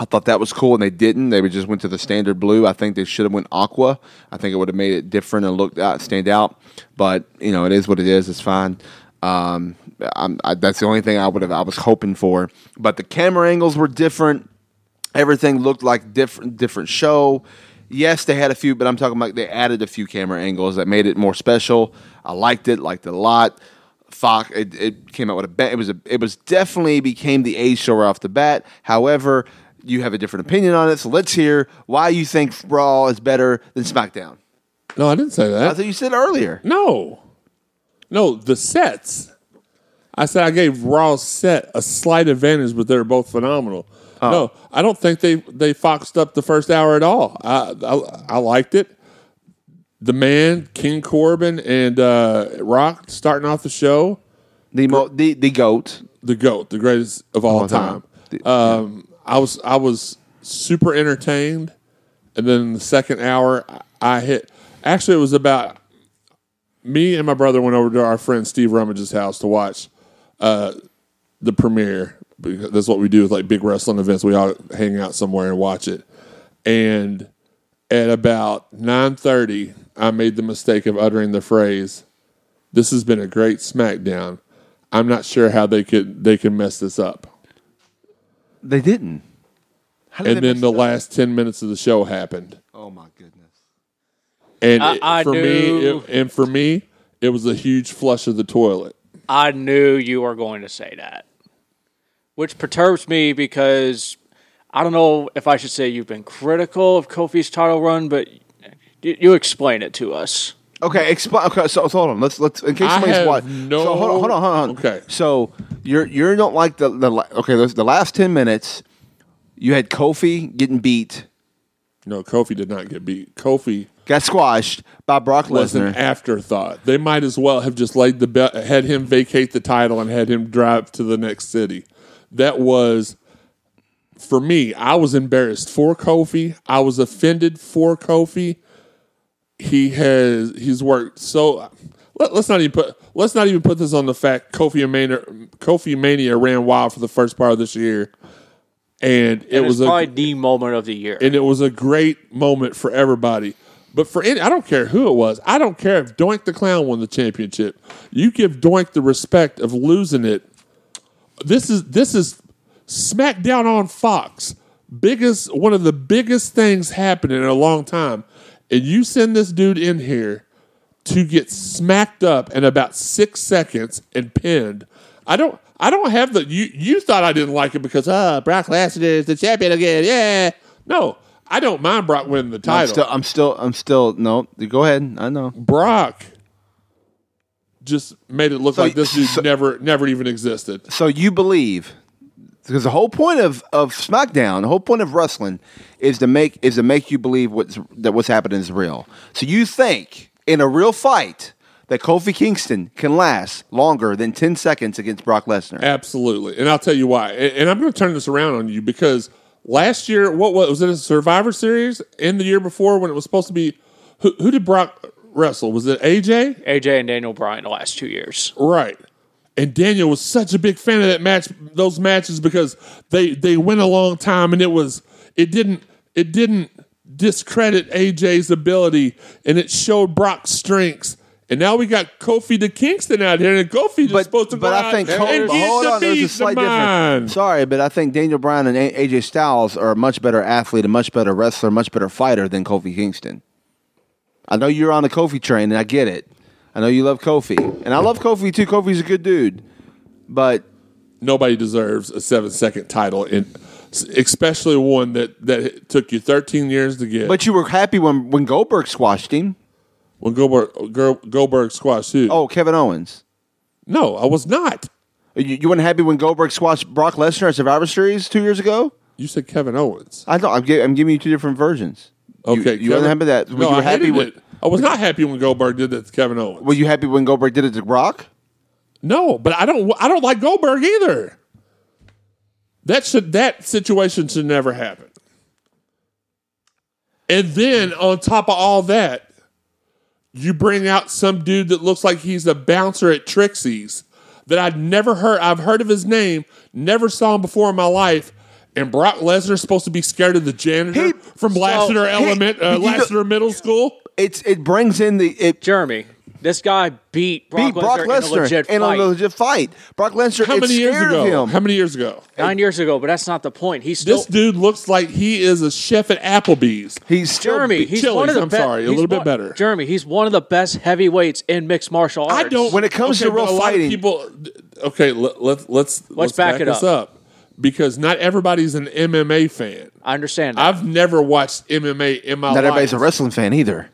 I thought that was cool, and they didn't. They just went to the standard blue. I think they should have went aqua. I think it would have made it different and looked out, stand out. But you know, it is what it is. It's fine. Um, I, that's the only thing I would have. I was hoping for. But the camera angles were different. Everything looked like different different show. Yes, they had a few, but I'm talking about they added a few camera angles that made it more special. I liked it, liked it a lot. Fox, it, it came out with a. It was a, it was definitely became the A show right off the bat. However, you have a different opinion on it, so let's hear why you think Raw is better than SmackDown. No, I didn't say that. I thought you said earlier. No, no, the sets. I said I gave Raw's set a slight advantage, but they're both phenomenal. Oh. No, I don't think they they foxed up the first hour at all. I I, I liked it. The man, King Corbin, and uh, Rock starting off the show. The mo- the the goat. the goat, the greatest of all All time. time. Um, I was I was super entertained, and then the second hour I hit. Actually, it was about me and my brother went over to our friend Steve Rummage's house to watch uh, the premiere. Because that's what we do with like big wrestling events. We all hang out somewhere and watch it. And at about nine thirty, I made the mistake of uttering the phrase, "This has been a great SmackDown." I'm not sure how they could they can mess this up. They didn't. How did And they then mess the it up? last ten minutes of the show happened, Oh my goodness. and I- it- I for me, knew- it, and for me, it was a huge flush of the toilet. I knew you were going to say that, which perturbs me because I don't know if I should say you've been critical of Kofi's title run, but you, you explain it to us. Okay, explain. Okay, so, so hold on. Let's let's in case I somebody's watching. no- So hold on, hold on, hold on. Okay. So you're you're not like the the okay. The, the last ten minutes, you had Kofi getting beat, No, Kofi did not get beat. Kofi got squashed by Brock was an Lesnar. afterthought. They might as well have just laid the bet, had him vacate the title and had him drive to the next city. That was for me. I was embarrassed for Kofi. I was offended for Kofi. He has he's worked so. Let, us not even put let's not even put this on the fact Kofi Mania Kofi Mania ran wild for the first part of this year, and it was was a probably the moment of the year. and it was a great moment for everybody. But for any, I don't care who it was. I don't care if Doink the Clown won the championship. You give Doink the respect of losing it. This is this is SmackDown on Fox. Biggest one of the biggest things happening in a long time. And you send this dude in here to get smacked up in about six seconds and pinned. I don't I don't have the you you thought I didn't like it because uh Brock Lesnar is the champion again. Yeah. No, I don't mind Brock winning the I'm title. still, I'm still, I'm still. No, go ahead. I know. Brock just made it look So- like this dude so- never never even existed. So you believe because the whole point of, of SmackDown, the whole point of wrestling is to make is to make you believe what's that what's happening is real. So you think in a real fight that Kofi Kingston can last longer than ten seconds against Brock Lesnar? Absolutely. And I'll tell you why. And, and I'm going to turn this around on you because last year, what was, was it a Survivor Series? In the year before when it was supposed to be, who, who did Brock wrestle? Was it AJ? AJ and Daniel Bryan the last two years. Right. And Daniel was such a big fan of that match, those matches, because they they went a long time, and it was it didn't it didn't discredit AJ's ability, and it showed Brock's strengths. And now we got Kofi to Kingston out here, and Kofi is But, supposed to but go I out think and get hold the on, there's a slight difference. Sorry, but I think Daniel Bryan and A- AJ Styles are a much better athlete, a much better wrestler, a much better fighter than Kofi Kingston. I know you're on the Kofi train, and I get it. I know you love Kofi, and I love Kofi too. Kofi's a good dude, but Nobody deserves a seven second title, in, especially one that that took you 13 years to get. but you were happy when when Goldberg squashed him. when Goldberg, Goldberg squashed who? Oh, Kevin Owens. no, I was not. You, you weren't happy when Goldberg squashed Brock Lesnar at Survivor Series two years ago? You said Kevin Owens. I don't. I'm, I'm giving you two different versions. You- Okay, you, Kevin- wasn't that? Were No, you I happy hated with? it. I was not happy when Goldberg did that to Kevin Owens. Were you happy when Goldberg did it to Brock? No, but I don't. I don't like Goldberg either. That should that situation should never happen. And then on top of all that, you bring out some dude that looks like he's a bouncer at Trixie's that I'd never heard. I've heard of his name, never saw him before in my life. And Brock Lesnar's supposed to be scared of the janitor He- from Lassiter he- Element, uh, you know- Middle School. It's it brings in the it Jeremy, this guy beat Brock, beat Brock Lesnar in a Lesnar legit in a fight legit fight. Brock Lesnar How is many years scared ago? of him. How many years ago? nine years ago, but that's not the point. He's still This dude looks like he is a chef at Applebee's. He's Jeremy. beat- He's Chili's, one of the I'm best. sorry, a little bit better. Jeremy, he's one of the best heavyweights in mixed martial arts. I don't. When it comes to real but a lot of fighting- people. Okay, let, let, let's let's back back, it us up. up because not everybody's an MMA fan. I understand. That. I've never watched MMA in my Not life. everybody's a wrestling fan either.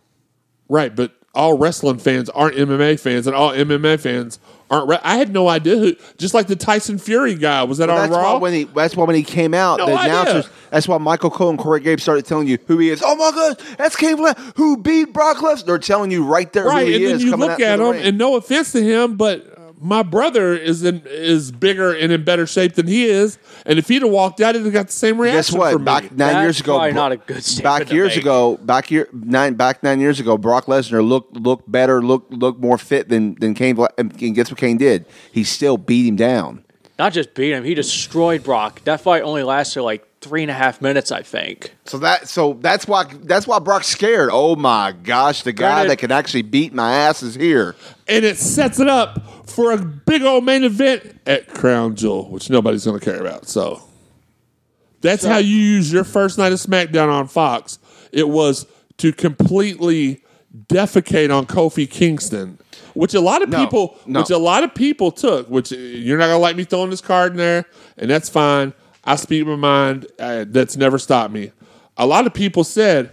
right, but all wrestling fans aren't MMA fans, and all MMA fans aren't. Re- I had no idea who. Just like the Tyson Fury guy was that Well, on that's why Raw. when he that's why when he came out, No the idea. announcers. That's why Michael Cole and Corey Graves started telling you who he is. Oh my God, that's Cain who beat Brock Lesnar. They're telling you right there right, who he and then is. you coming look at him, and no offense to him, but my brother is in is bigger and in better shape than he is, and if he'd have walked out, he'd have got the same reaction. Guess what? Back me. nine That's years ago, probably not a good statement back to years make. ago, back year nine, back nine years ago, Brock Lesnar looked looked better, looked looked more fit than than Cain. And guess what Cain did? He still beat him down. Not just beat him, he destroyed Brock. That fight only lasted like three and a half minutes, I think. So that so that's why that's why Brock's scared. Oh my gosh, the guy Granted- that can actually beat my ass is here. and it sets it up for a big old main event at Crown Jewel, which nobody's going to care about. So that's how you use your first night of SmackDown on Fox. It was to completely defecate on Kofi Kingston, which a lot of No, people, no. which a lot of people took. Which you're not going to like me throwing this card in there, and that's fine. I speak my mind. Uh, that's never stopped me. A lot of people said,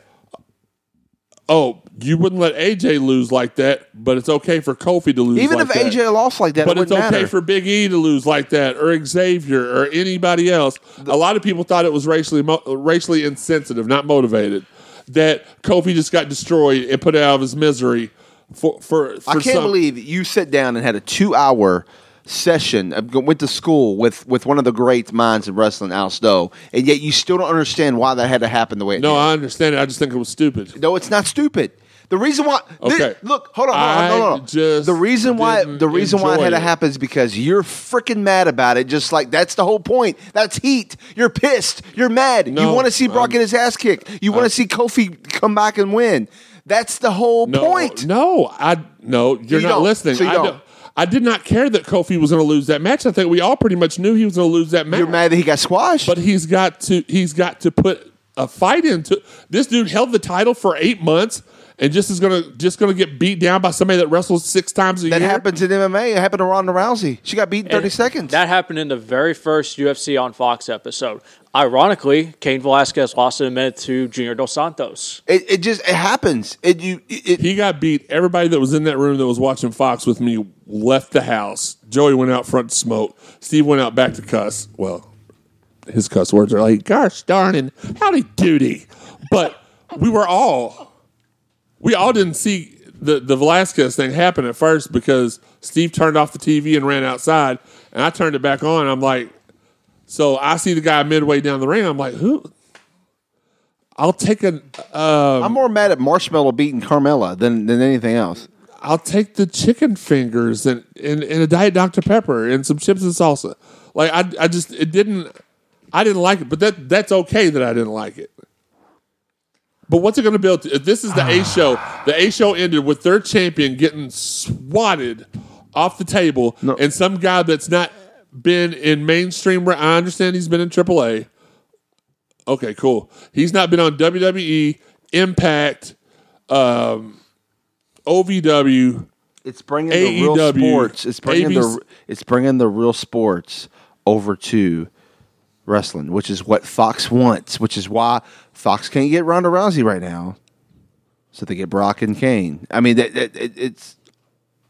"Oh, you wouldn't let AJ lose like that, but it's okay for Kofi to lose." Even like if that. AJ lost like that, But it it's okay matter. for Big E to lose like that, or Xavier, or anybody else. a lot of people thought it was racially mo- racially insensitive, not motivated. That Kofi just got destroyed and put out of his misery for for. for I can't some- believe you sit down and had a two hour session, uh, went to school with, with one of the great minds in wrestling, Al Snow, and yet you still don't understand why that had to happen the way it No, did. I understand it. I just think it was stupid. no, it's not stupid. The reason why, Okay. look, hold on, hold on, no, no, no. just the reason why, the reason why it had to happen is because you're freaking mad about it. Just like that's the whole point. That's heat. You're pissed. You're mad. you want to see Brock um, get his ass kicked. You want to see Kofi come back and win. That's the whole No, point. no, I no. You're You not don't. listening. So you I don't. I did not care that Kofi was going to lose that match. I think we all pretty much knew he was going to lose that match. You're mad that he got squashed. but he's got to he's got to put a fight into this dude held the title for eight months and just is gonna just gonna get beat down by somebody that wrestles six times a That year. That happens in MMA. It happened to Ronda Rousey. She got beat in 30 And seconds. That happened in the very first UFC on Fox episode. Ironically, Cain Velasquez lost in a minute to Junior Dos Santos. it, it just it happens. It you it, He got beat. Everybody that was in that room that was watching Fox with me left the house. Joey went out front to smoke. Steve went out back to cuss. Well, his cuss words are like, gosh darn and howdy doody. But we were all, we all didn't see the, the Velasquez thing happen at first because Steve turned off the TV and ran outside. And I turned it back on. I'm like, so I see the guy midway down the ring. I'm like, who? I'll take a, um, I'm more mad at Marshmallow beating Carmella than than anything else. I'll take the chicken fingers and, and, and a diet Dr Pepper and some chips and salsa. Like I, I just it didn't I didn't like it, but that that's okay that I didn't like it. But what's it going to build? To? This is the A show, the A show ended with their champion getting swatted off the table, and some guy that's not been in mainstream. I understand he's been in AAA. Okay, cool. He's not been on WWE, Impact, um, OVW. It's bringing the real sports. It's bringing the it's bringing the real sports over to wrestling, which is what Fox wants. Which is why Fox can't get Ronda Rousey right now, so they get Brock and Cain. I mean, that, that- it, it's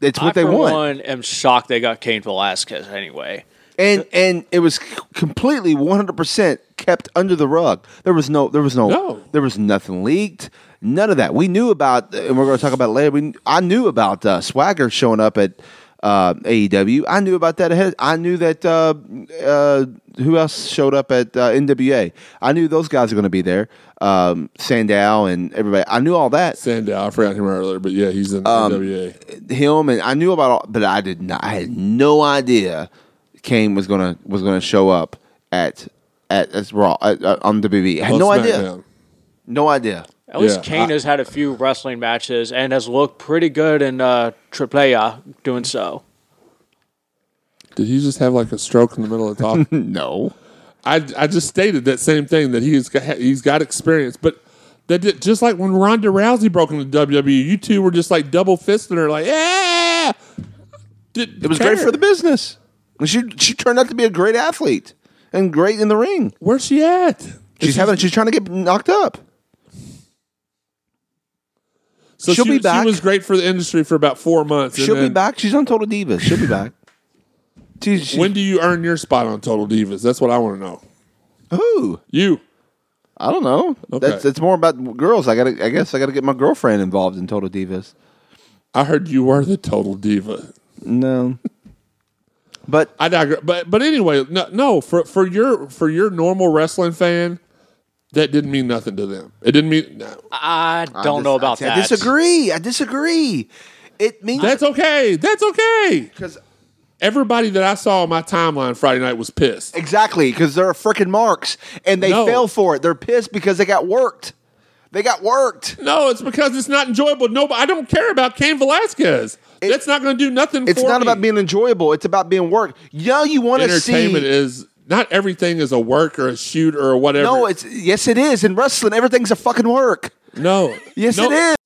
it's what I, they want. one, am shocked they got Cain Velasquez anyway. and and it was completely 100% kept under the rug. There was no there was no, No. there was nothing leaked. None of that. We knew about and we're going to talk about it later. We, I knew about uh, Swagger showing up at uh, AEW. I knew about that ahead. I knew that uh, uh, who else showed up at uh, NWA. I knew those guys are going to be there. Um, Sandow and everybody. I knew all that. Sandow, I forgot him earlier, but yeah, he's in Um, NWA. him and I knew about all, but I did not. I had no idea Cain was gonna was gonna show up at at as Raw at, uh, on WB. I had no idea. No idea. At least Yeah, Cain I- has had a few wrestling matches and has looked pretty good in uh, AAA doing so. Did he just have like a stroke in the middle of talking? <laughs> No. I, I just stated that same thing that he's got, he's got experience, but that did, just like when Ronda Rousey broke into WWE, you two were just like double fisting her, like yeah. Did, It was great for the business. She she turned out to be a great athlete and great in the ring. Where's she at? She's having she's trying to get knocked up. So she'll she, be back. She was great for the industry for about four months. She'll be back. She's on Total Divas. She'll be back. She's, she, When do you earn your spot on Total Divas? That's what I want to know. who? You. I don't know. Okay. That's it's more about girls. I got I guess I got to get my girlfriend involved in Total Divas. I heard you were the Total Diva. No. <laughs> but I digress. But but anyway, no, no for for your for your normal wrestling fan, that didn't mean nothing to them. It didn't mean no. I I don't dis- know about I, that. I disagree. I disagree. It means That's okay. That's okay. because Everybody that I saw on my timeline Friday night was pissed. exactly because they're freaking marks and they No. fell for it. They're pissed because they got worked. They got worked. No, it's because it's not enjoyable. No, I don't care about Cain Velasquez. It- That's not going to do nothing. For them. It's for not me. about being enjoyable. It's about being worked. Yeah, you want to entertainment. see. Is not everything is a work or a shoot or whatever. no, it's yes, it is. In wrestling, everything's a fucking work. no. Yes, No, it is.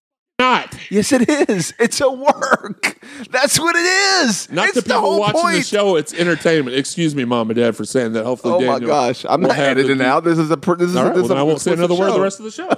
Not. Yes, it is. It's a work. That's what it is. Not it's the the people whole watching point. the show. It's entertainment. Excuse me, mom and dad, for saying that. Hopefully, Oh my Daniel gosh, I'm will not have the- editing out. This is a. pr- This is. All a, right, this well, is then a I won't say another word the rest of the show.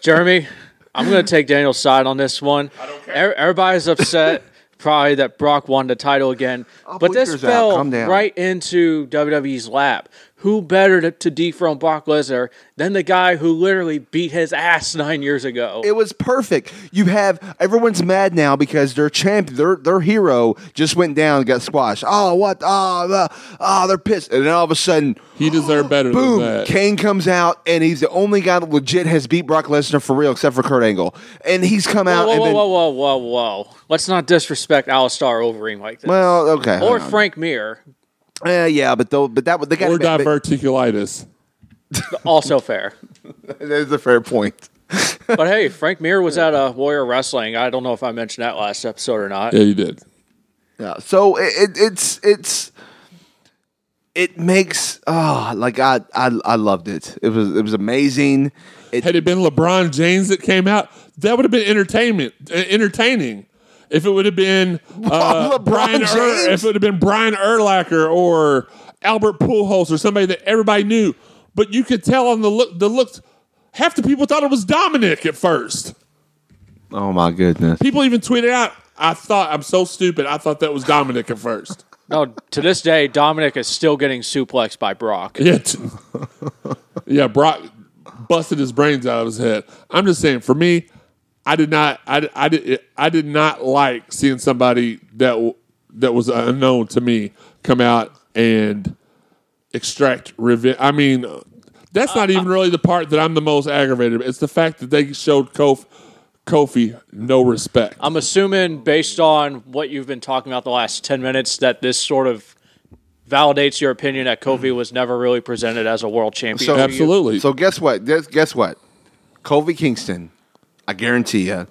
Jeremy, I'm going to take Daniel's side on this one. I don't care. Everybody's upset <laughs> probably that Brock won the title again, but this fell right into WWE's lap. Who better to, to dethrone Brock Lesnar than the guy who literally beat his ass nine years ago? It was perfect. You have everyone's mad now because their champ, their their hero, just went down and got squashed. Oh, what? Oh, the, oh, they're pissed. And then all of a sudden, He deserved better boom, than that. Cain comes out and he's the only guy that legit has beat Brock Lesnar for real, except for Kurt Angle. And he's come out whoa, and whoa, been, whoa, whoa, whoa, whoa! Let's not disrespect Alistair Overeem like this. well, okay, or. Frank Mir, Eh, yeah, but though, but that they got or diverticulitis. <laughs> also fair. <laughs> That is a fair point. <laughs> But hey, Frank Mir was at uh, Warrior Wrestling. I don't know if I mentioned that last episode or not. Yeah, you did. Yeah. So it, it, it's it's it makes oh like I, I I loved it. It was it was amazing. It, Had it been LeBron James that came out, that would have been entertainment, uh, entertaining. If it would have been <laughs> uh, LeBron Brian, Ur- James? if it would have been Brian Urlacher or Albert Pujols or somebody that everybody knew, but you could tell on the look, the looks. Half the people thought it was Dominik at first. oh my goodness. People even tweeted out, "I thought I'm so stupid. I thought that was Dominik at first. No, to this day, Dominik is still getting suplexed by Brock. <laughs> Yeah, t- <laughs> yeah. Brock busted his brains out of his head. I'm just saying, for me, I did not, I, I did, I did not like seeing somebody that that was unknown to me come out and extract revenge. I mean, that's not even really the part that I'm the most aggravated. About. It's the fact that they showed Kof, Kofi no respect. I'm assuming, based on what you've been talking about the last 10 minutes, that this sort of validates your opinion that Kofi was never really presented as a world champion. So- Absolutely. So guess what? Guess, guess what? Kofi Kingston, I guarantee you,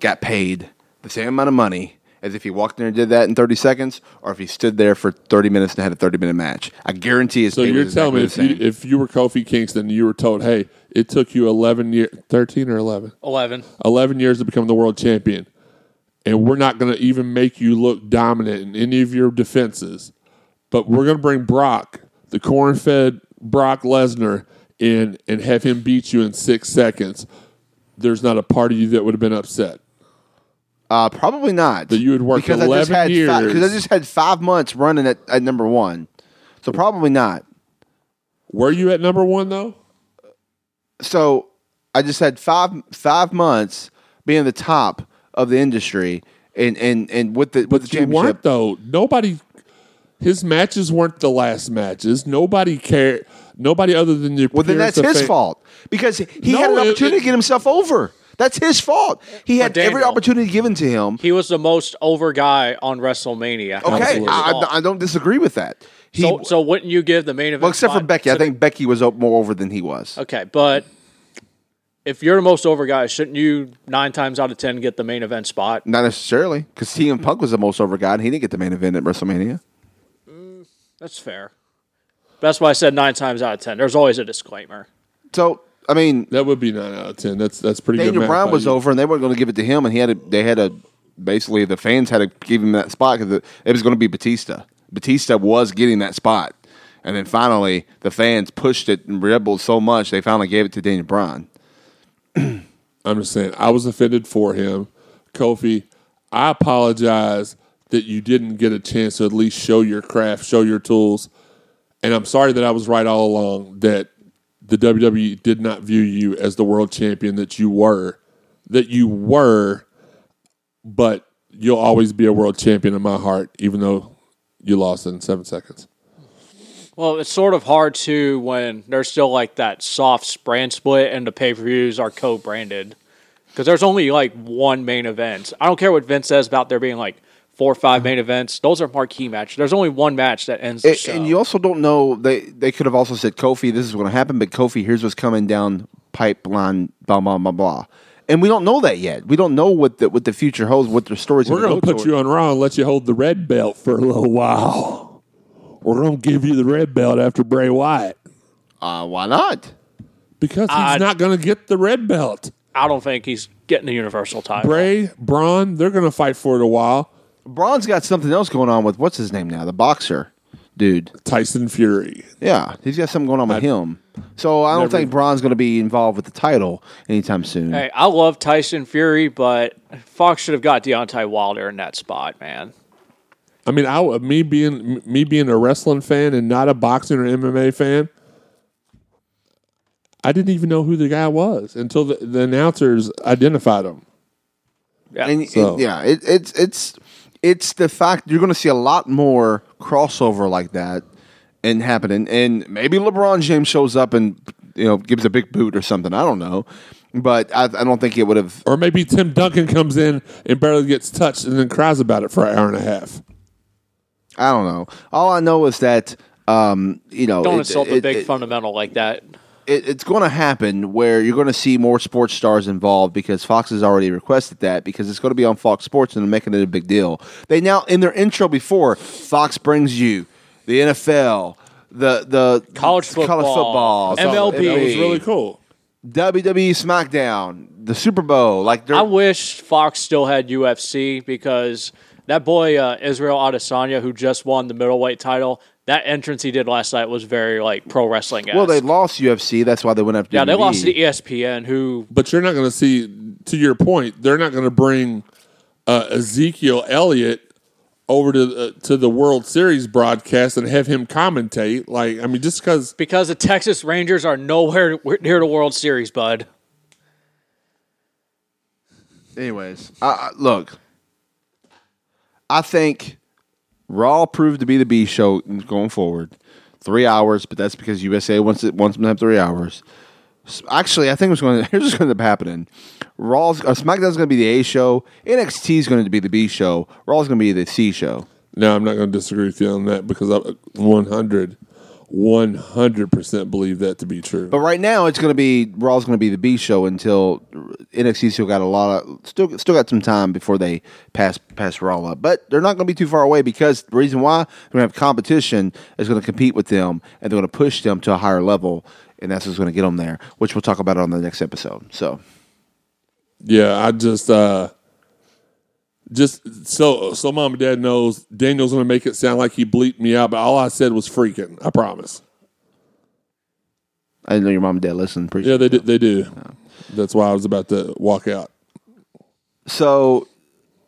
got paid the same amount of money as if he walked in and did that in 30 seconds, or if he stood there for 30 minutes and had a 30 minute match. I guarantee his So you're telling me if you, if you were Kofi Kingston, you were told, "Hey, it took you 11 years, 13 or 11, 11. 11 years to become the world champion, and we're not going to even make you look dominant in any of your defenses, but we're going to bring Brock, the corn-fed Brock Lesnar, in and have him beat you in six seconds." There's not a part of you that would have been upset. Uh, probably not. That you had worked because I just 11 had years. Because I just had five months running at, at number one, so probably not. Were you at number one though? So I just had five five months being the top of the industry, and and and with the with the you weren't championship. though. Nobody. His matches weren't the last matches. Nobody cared. Nobody other than your. Well, then that's of his fa- fault because he No, had an it- opportunity it- to get himself over. That's his fault. He had every opportunity given to him. He was the most over guy on WrestleMania. Okay, I, I don't disagree with that. He, so, so wouldn't you give the main event? well, except for Becky, to I think Becky was o- more over than he was. Okay, but if you're the most over guy, shouldn't you nine times out of ten get the main event spot? Not necessarily, because CM Punk was the most over guy, and he didn't get the main event at WrestleMania. Mm, that's fair. That's why I said nine times out of ten. There's always a disclaimer. So, I mean, That would be nine out of ten. That's that's pretty good. Daniel math Bryan was you. over, and they weren't going to give it to him, and he had a, they had a basically the fans had to give him that spot because it was going to be Batista. Batista was getting that spot, and then finally the fans pushed it and rebelled so much they finally gave it to Daniel Bryan. <clears throat> I'm just saying, I was offended for him. Kofi, I apologize that you didn't get a chance to at least show your craft, show your tools. And I'm sorry that I was right all along that the WWE did not view you as the world champion that you were. That you were, but you'll always be a world champion in my heart, even though you lost in seven seconds. Well, it's sort of hard too when there's still like that soft brand split and the pay per views are co branded. Because there's only like one main event. I don't care what Vince says about there being like four or five main events. Those are marquee matches. There's only one match that ends the And, show. and you also don't know they they could have also said Kofi, this is going to happen, but Kofi, here's what's coming down pipeline, blah blah blah blah. And we don't know that yet. We don't know what the what the future holds, what their stories. Are. We're going to put you on Raw and let you hold the red belt for a little while. We're going to give you the red belt after Bray Wyatt Uh, why not? because he's I- not going to get the red belt. I don't think he's getting the Universal title. Bray, Braun, they're going to fight for it a while. Braun's got something else going on with what's his name now, the boxer dude. Tyson Fury. Yeah, he's got something going on with I- him. So I don't Never- think Braun's going to be involved with the title anytime soon. Hey, I love Tyson Fury, but Fox should have got Deontay Wilder in that spot, man. I mean, I, me being me being a wrestling fan and not a boxing or MMA fan, I didn't even know who the guy was until the, the announcers identified him. Yeah. and, So- and- yeah, it, it's it's it's the fact you're going to see a lot more crossover like that and happening, and maybe LeBron James shows up and you know gives a big boot or something. I don't know, but I, I don't think it would have. Or maybe Tim Duncan comes in and barely gets touched and then cries about it for an hour and a half. I don't know. All I know is that um, you know Don't it- insult a big it- fundamental like that. It, it's going to happen where you're going to see more sports stars involved because Fox has already requested that because it's going to be on Fox Sports and they're making it a big deal. They now in their intro before Fox brings you the NFL, the the College football, football, MLB. it was really cool. WWE SmackDown, the Super Bowl. Like I wish Fox still had UFC because that boy uh, Israel Adesanya, who just won the middleweight title, that entrance he did last night was very like pro wrestling. well, they lost UFC. That's why they went after. yeah, they lost to ESPN, who But you're not going to see, to your point, they're not going to bring uh, Ezekiel Elliott over to uh, to the World Series broadcast and have him commentate. Like, I mean, just because because the Texas Rangers are nowhere near the World Series, bud. Anyways, I, I- look, I think Raw proved to be the B show going forward. Three hours, but that's because USA wants it wants them to have three hours. Actually, I think what's going <laughs> to here's what's going to end up happening. Raw's uh, SmackDown's going to be the A show. NXT is going to be the B show. Raw's going to be the C show. no, I'm not going to disagree with you on that because I 100, 100 percent believe that to be true. But right now, it's going to be Raw's going to be the B show until NXT still got a lot of still still got some time before they pass pass Raw up. But they're not going to be too far away because the reason why they're going to have competition is going to compete with them and they're going to push them to a higher level, and that's what's going to get them there. Which we'll talk about on the next episode. So Yeah, I just uh just so so mom and dad knows Daniel's gonna make it sound like he bleeped me out, but all I said was freaking. I promise. I didn't know your mom and dad listen. Appreciate Yeah, they do. They do. That's why I was about to walk out. So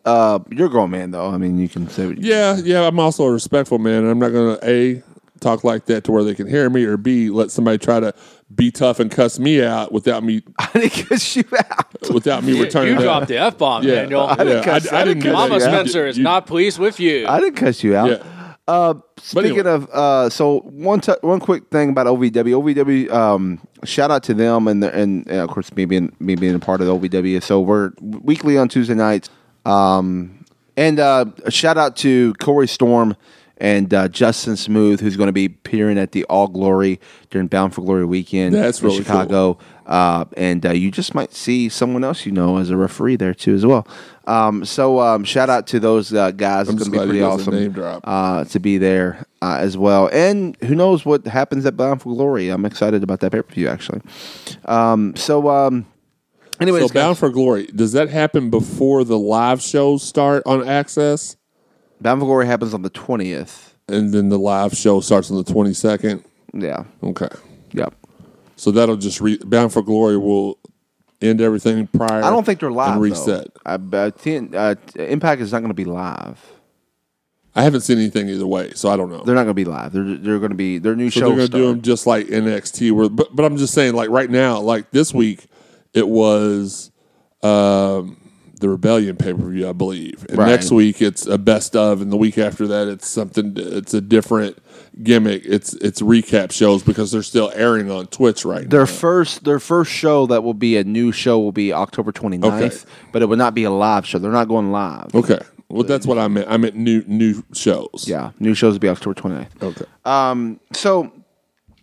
uh, you're a grown man, though. I mean, you can say what you Yeah, yeah. I'm also a respectful man, and I'm not going to a talk like that to where they can hear me, or b let somebody try to be tough and cuss me out without me <laughs> I didn't cuss you out. without me You, returning. you that. dropped the f bomb, Yeah, Daniel. I, yeah, cuss- I, I I didn't didn't cuss. Mama you You out. did- Spencer is you- not pleased with you. I didn't cuss you out. Yeah. Uh, speaking anyway. of, uh, so one t- one quick thing about OVW. OVW, um, shout out to them and the, and, and of course me being me being a part of OVW. So we're weekly on Tuesday nights. Um, and uh, a shout out to Corey Storm and uh, Justin Smooth, who's going to be appearing at the All Glory during Bound for Glory weekend That's in really Chicago. Uh, and uh, you just might see someone else you know as a referee there too as well. Um, so um, shout out to those uh, guys. I'm it's going to be pretty awesome uh, to be there uh, as well. And who knows what happens at Bound for Glory? I'm excited about that pay per view actually. Um, so, um, anyways, So Bound for Glory, does that happen before the live shows start on Access, Bound for Glory happens on the twentieth. and then the live show starts on the twenty second? Yeah. Okay, Yep. so that'll just re- Bound for Glory will end everything prior. I don't think they're live. and though. reset. I, I think uh, Impact is not going to be live. I haven't seen anything either way, so I don't know. They're not going to be live. They're they're going to be their new So show. they're going to do them just like NXT. Where, but but I'm just saying, like right now, like this week, it was um, the Rebellion pay per view, I believe. And Right. next week, it's a best of, and the week after that, it's something. It's a different gimmick. It's it's recap shows because they're still airing on Twitch right Their now. first their first show that will be a new show will be October 29th, Okay. but it will not be a live show. They're not going live. Okay, well that's what I meant. I meant new new shows. Yeah, new shows will be October 29th. Okay. Um, so,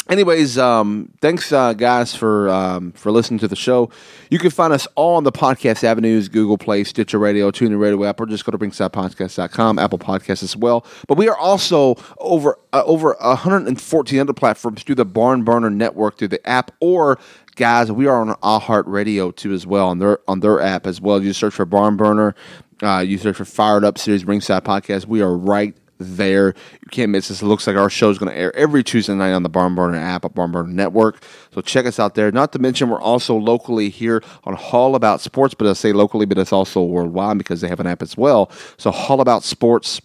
anyways, um, thanks, uh, guys, for um, for listening to the show. You can find us all on the podcast avenues Google Play, Stitcher Radio, TuneIn Radio app, or just go to ringsidepodcast.com, Apple Podcasts as well. But we are also over uh, over 114 other platforms through the Barn Burner Network, through the app, or guys, we are on iHeartRadio too as well on their on their app as well. You search for Barn Burner, uh, you search for Fired Up Series Ringside Podcast. We are right there. You can't miss this. It looks like our show is going to air every Tuesday night on the Barn Burner app, at Barn Burner Network. So check us out there. Not to mention, we're also locally here on Hall About Sports, but I say locally, but it's also worldwide because they have an app as well. So Hall About Sports.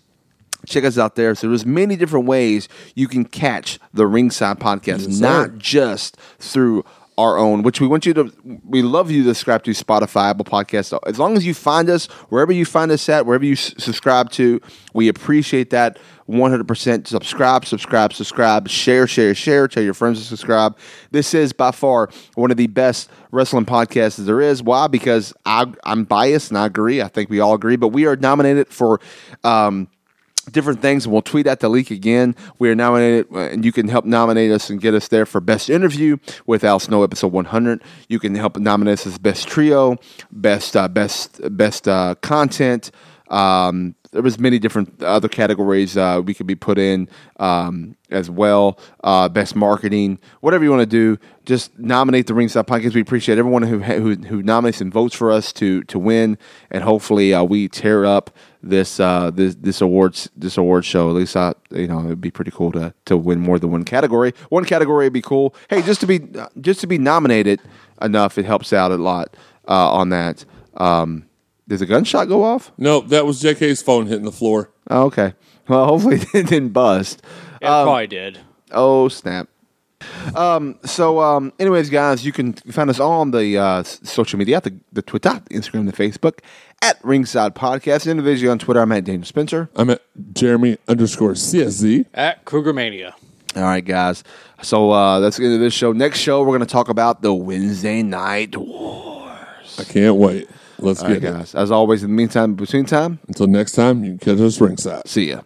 Check us out there. So there's many different ways you can catch the Ringside Podcast, Yes, not just through our own, which we want you to, we love you to subscribe to Spotify, Apple Podcasts. As long as you find us, wherever you find us at, wherever you s- subscribe to, we appreciate that 100%. Subscribe, subscribe, subscribe, share, share, share, tell your friends to subscribe. This is by far one of the best wrestling podcasts there is. Why? Because I, I'm biased and I agree. I think we all agree, but we are nominated for, um, different things, and we'll tweet at the leak again. We are nominated, and you can help nominate us and get us there for best interview with Al Snow, episode 100. You can help nominate us as best trio, best uh, best best uh, content. Um, there was many different other categories uh, we could be put in um, as well. Uh, best marketing, whatever you want to do, just nominate the Ringside Podcast. We appreciate everyone who who, who nominates and votes for us to to win, and hopefully uh, we tear up this uh, this this awards this award show. At least I you know it'd be pretty cool to to win more than one category. One category would be cool. Hey, just to be just to be nominated enough, it helps out a lot uh, on that. Um, does a gunshot go off? No, that was JK's phone hitting the floor. Oh, okay. Well, <laughs> hopefully it didn't bust. It probably did. Oh snap! Um, so, um, anyways, guys, you can find us all on the uh, social media, the, the Twitter, the Instagram, the Facebook, at Ringside Podcast. And individually on Twitter, I'm at Daniel Spencer. I'm at Jeremy underscore CSZ. At Krugermania. All right, guys. So uh, that's the end of this show. Next show, we're going to talk about the Wednesday Night Wars. I can't wait. Let's All right, get it. guys. As always, in the meantime, between time, Until next time, you can catch us ringside. see ya.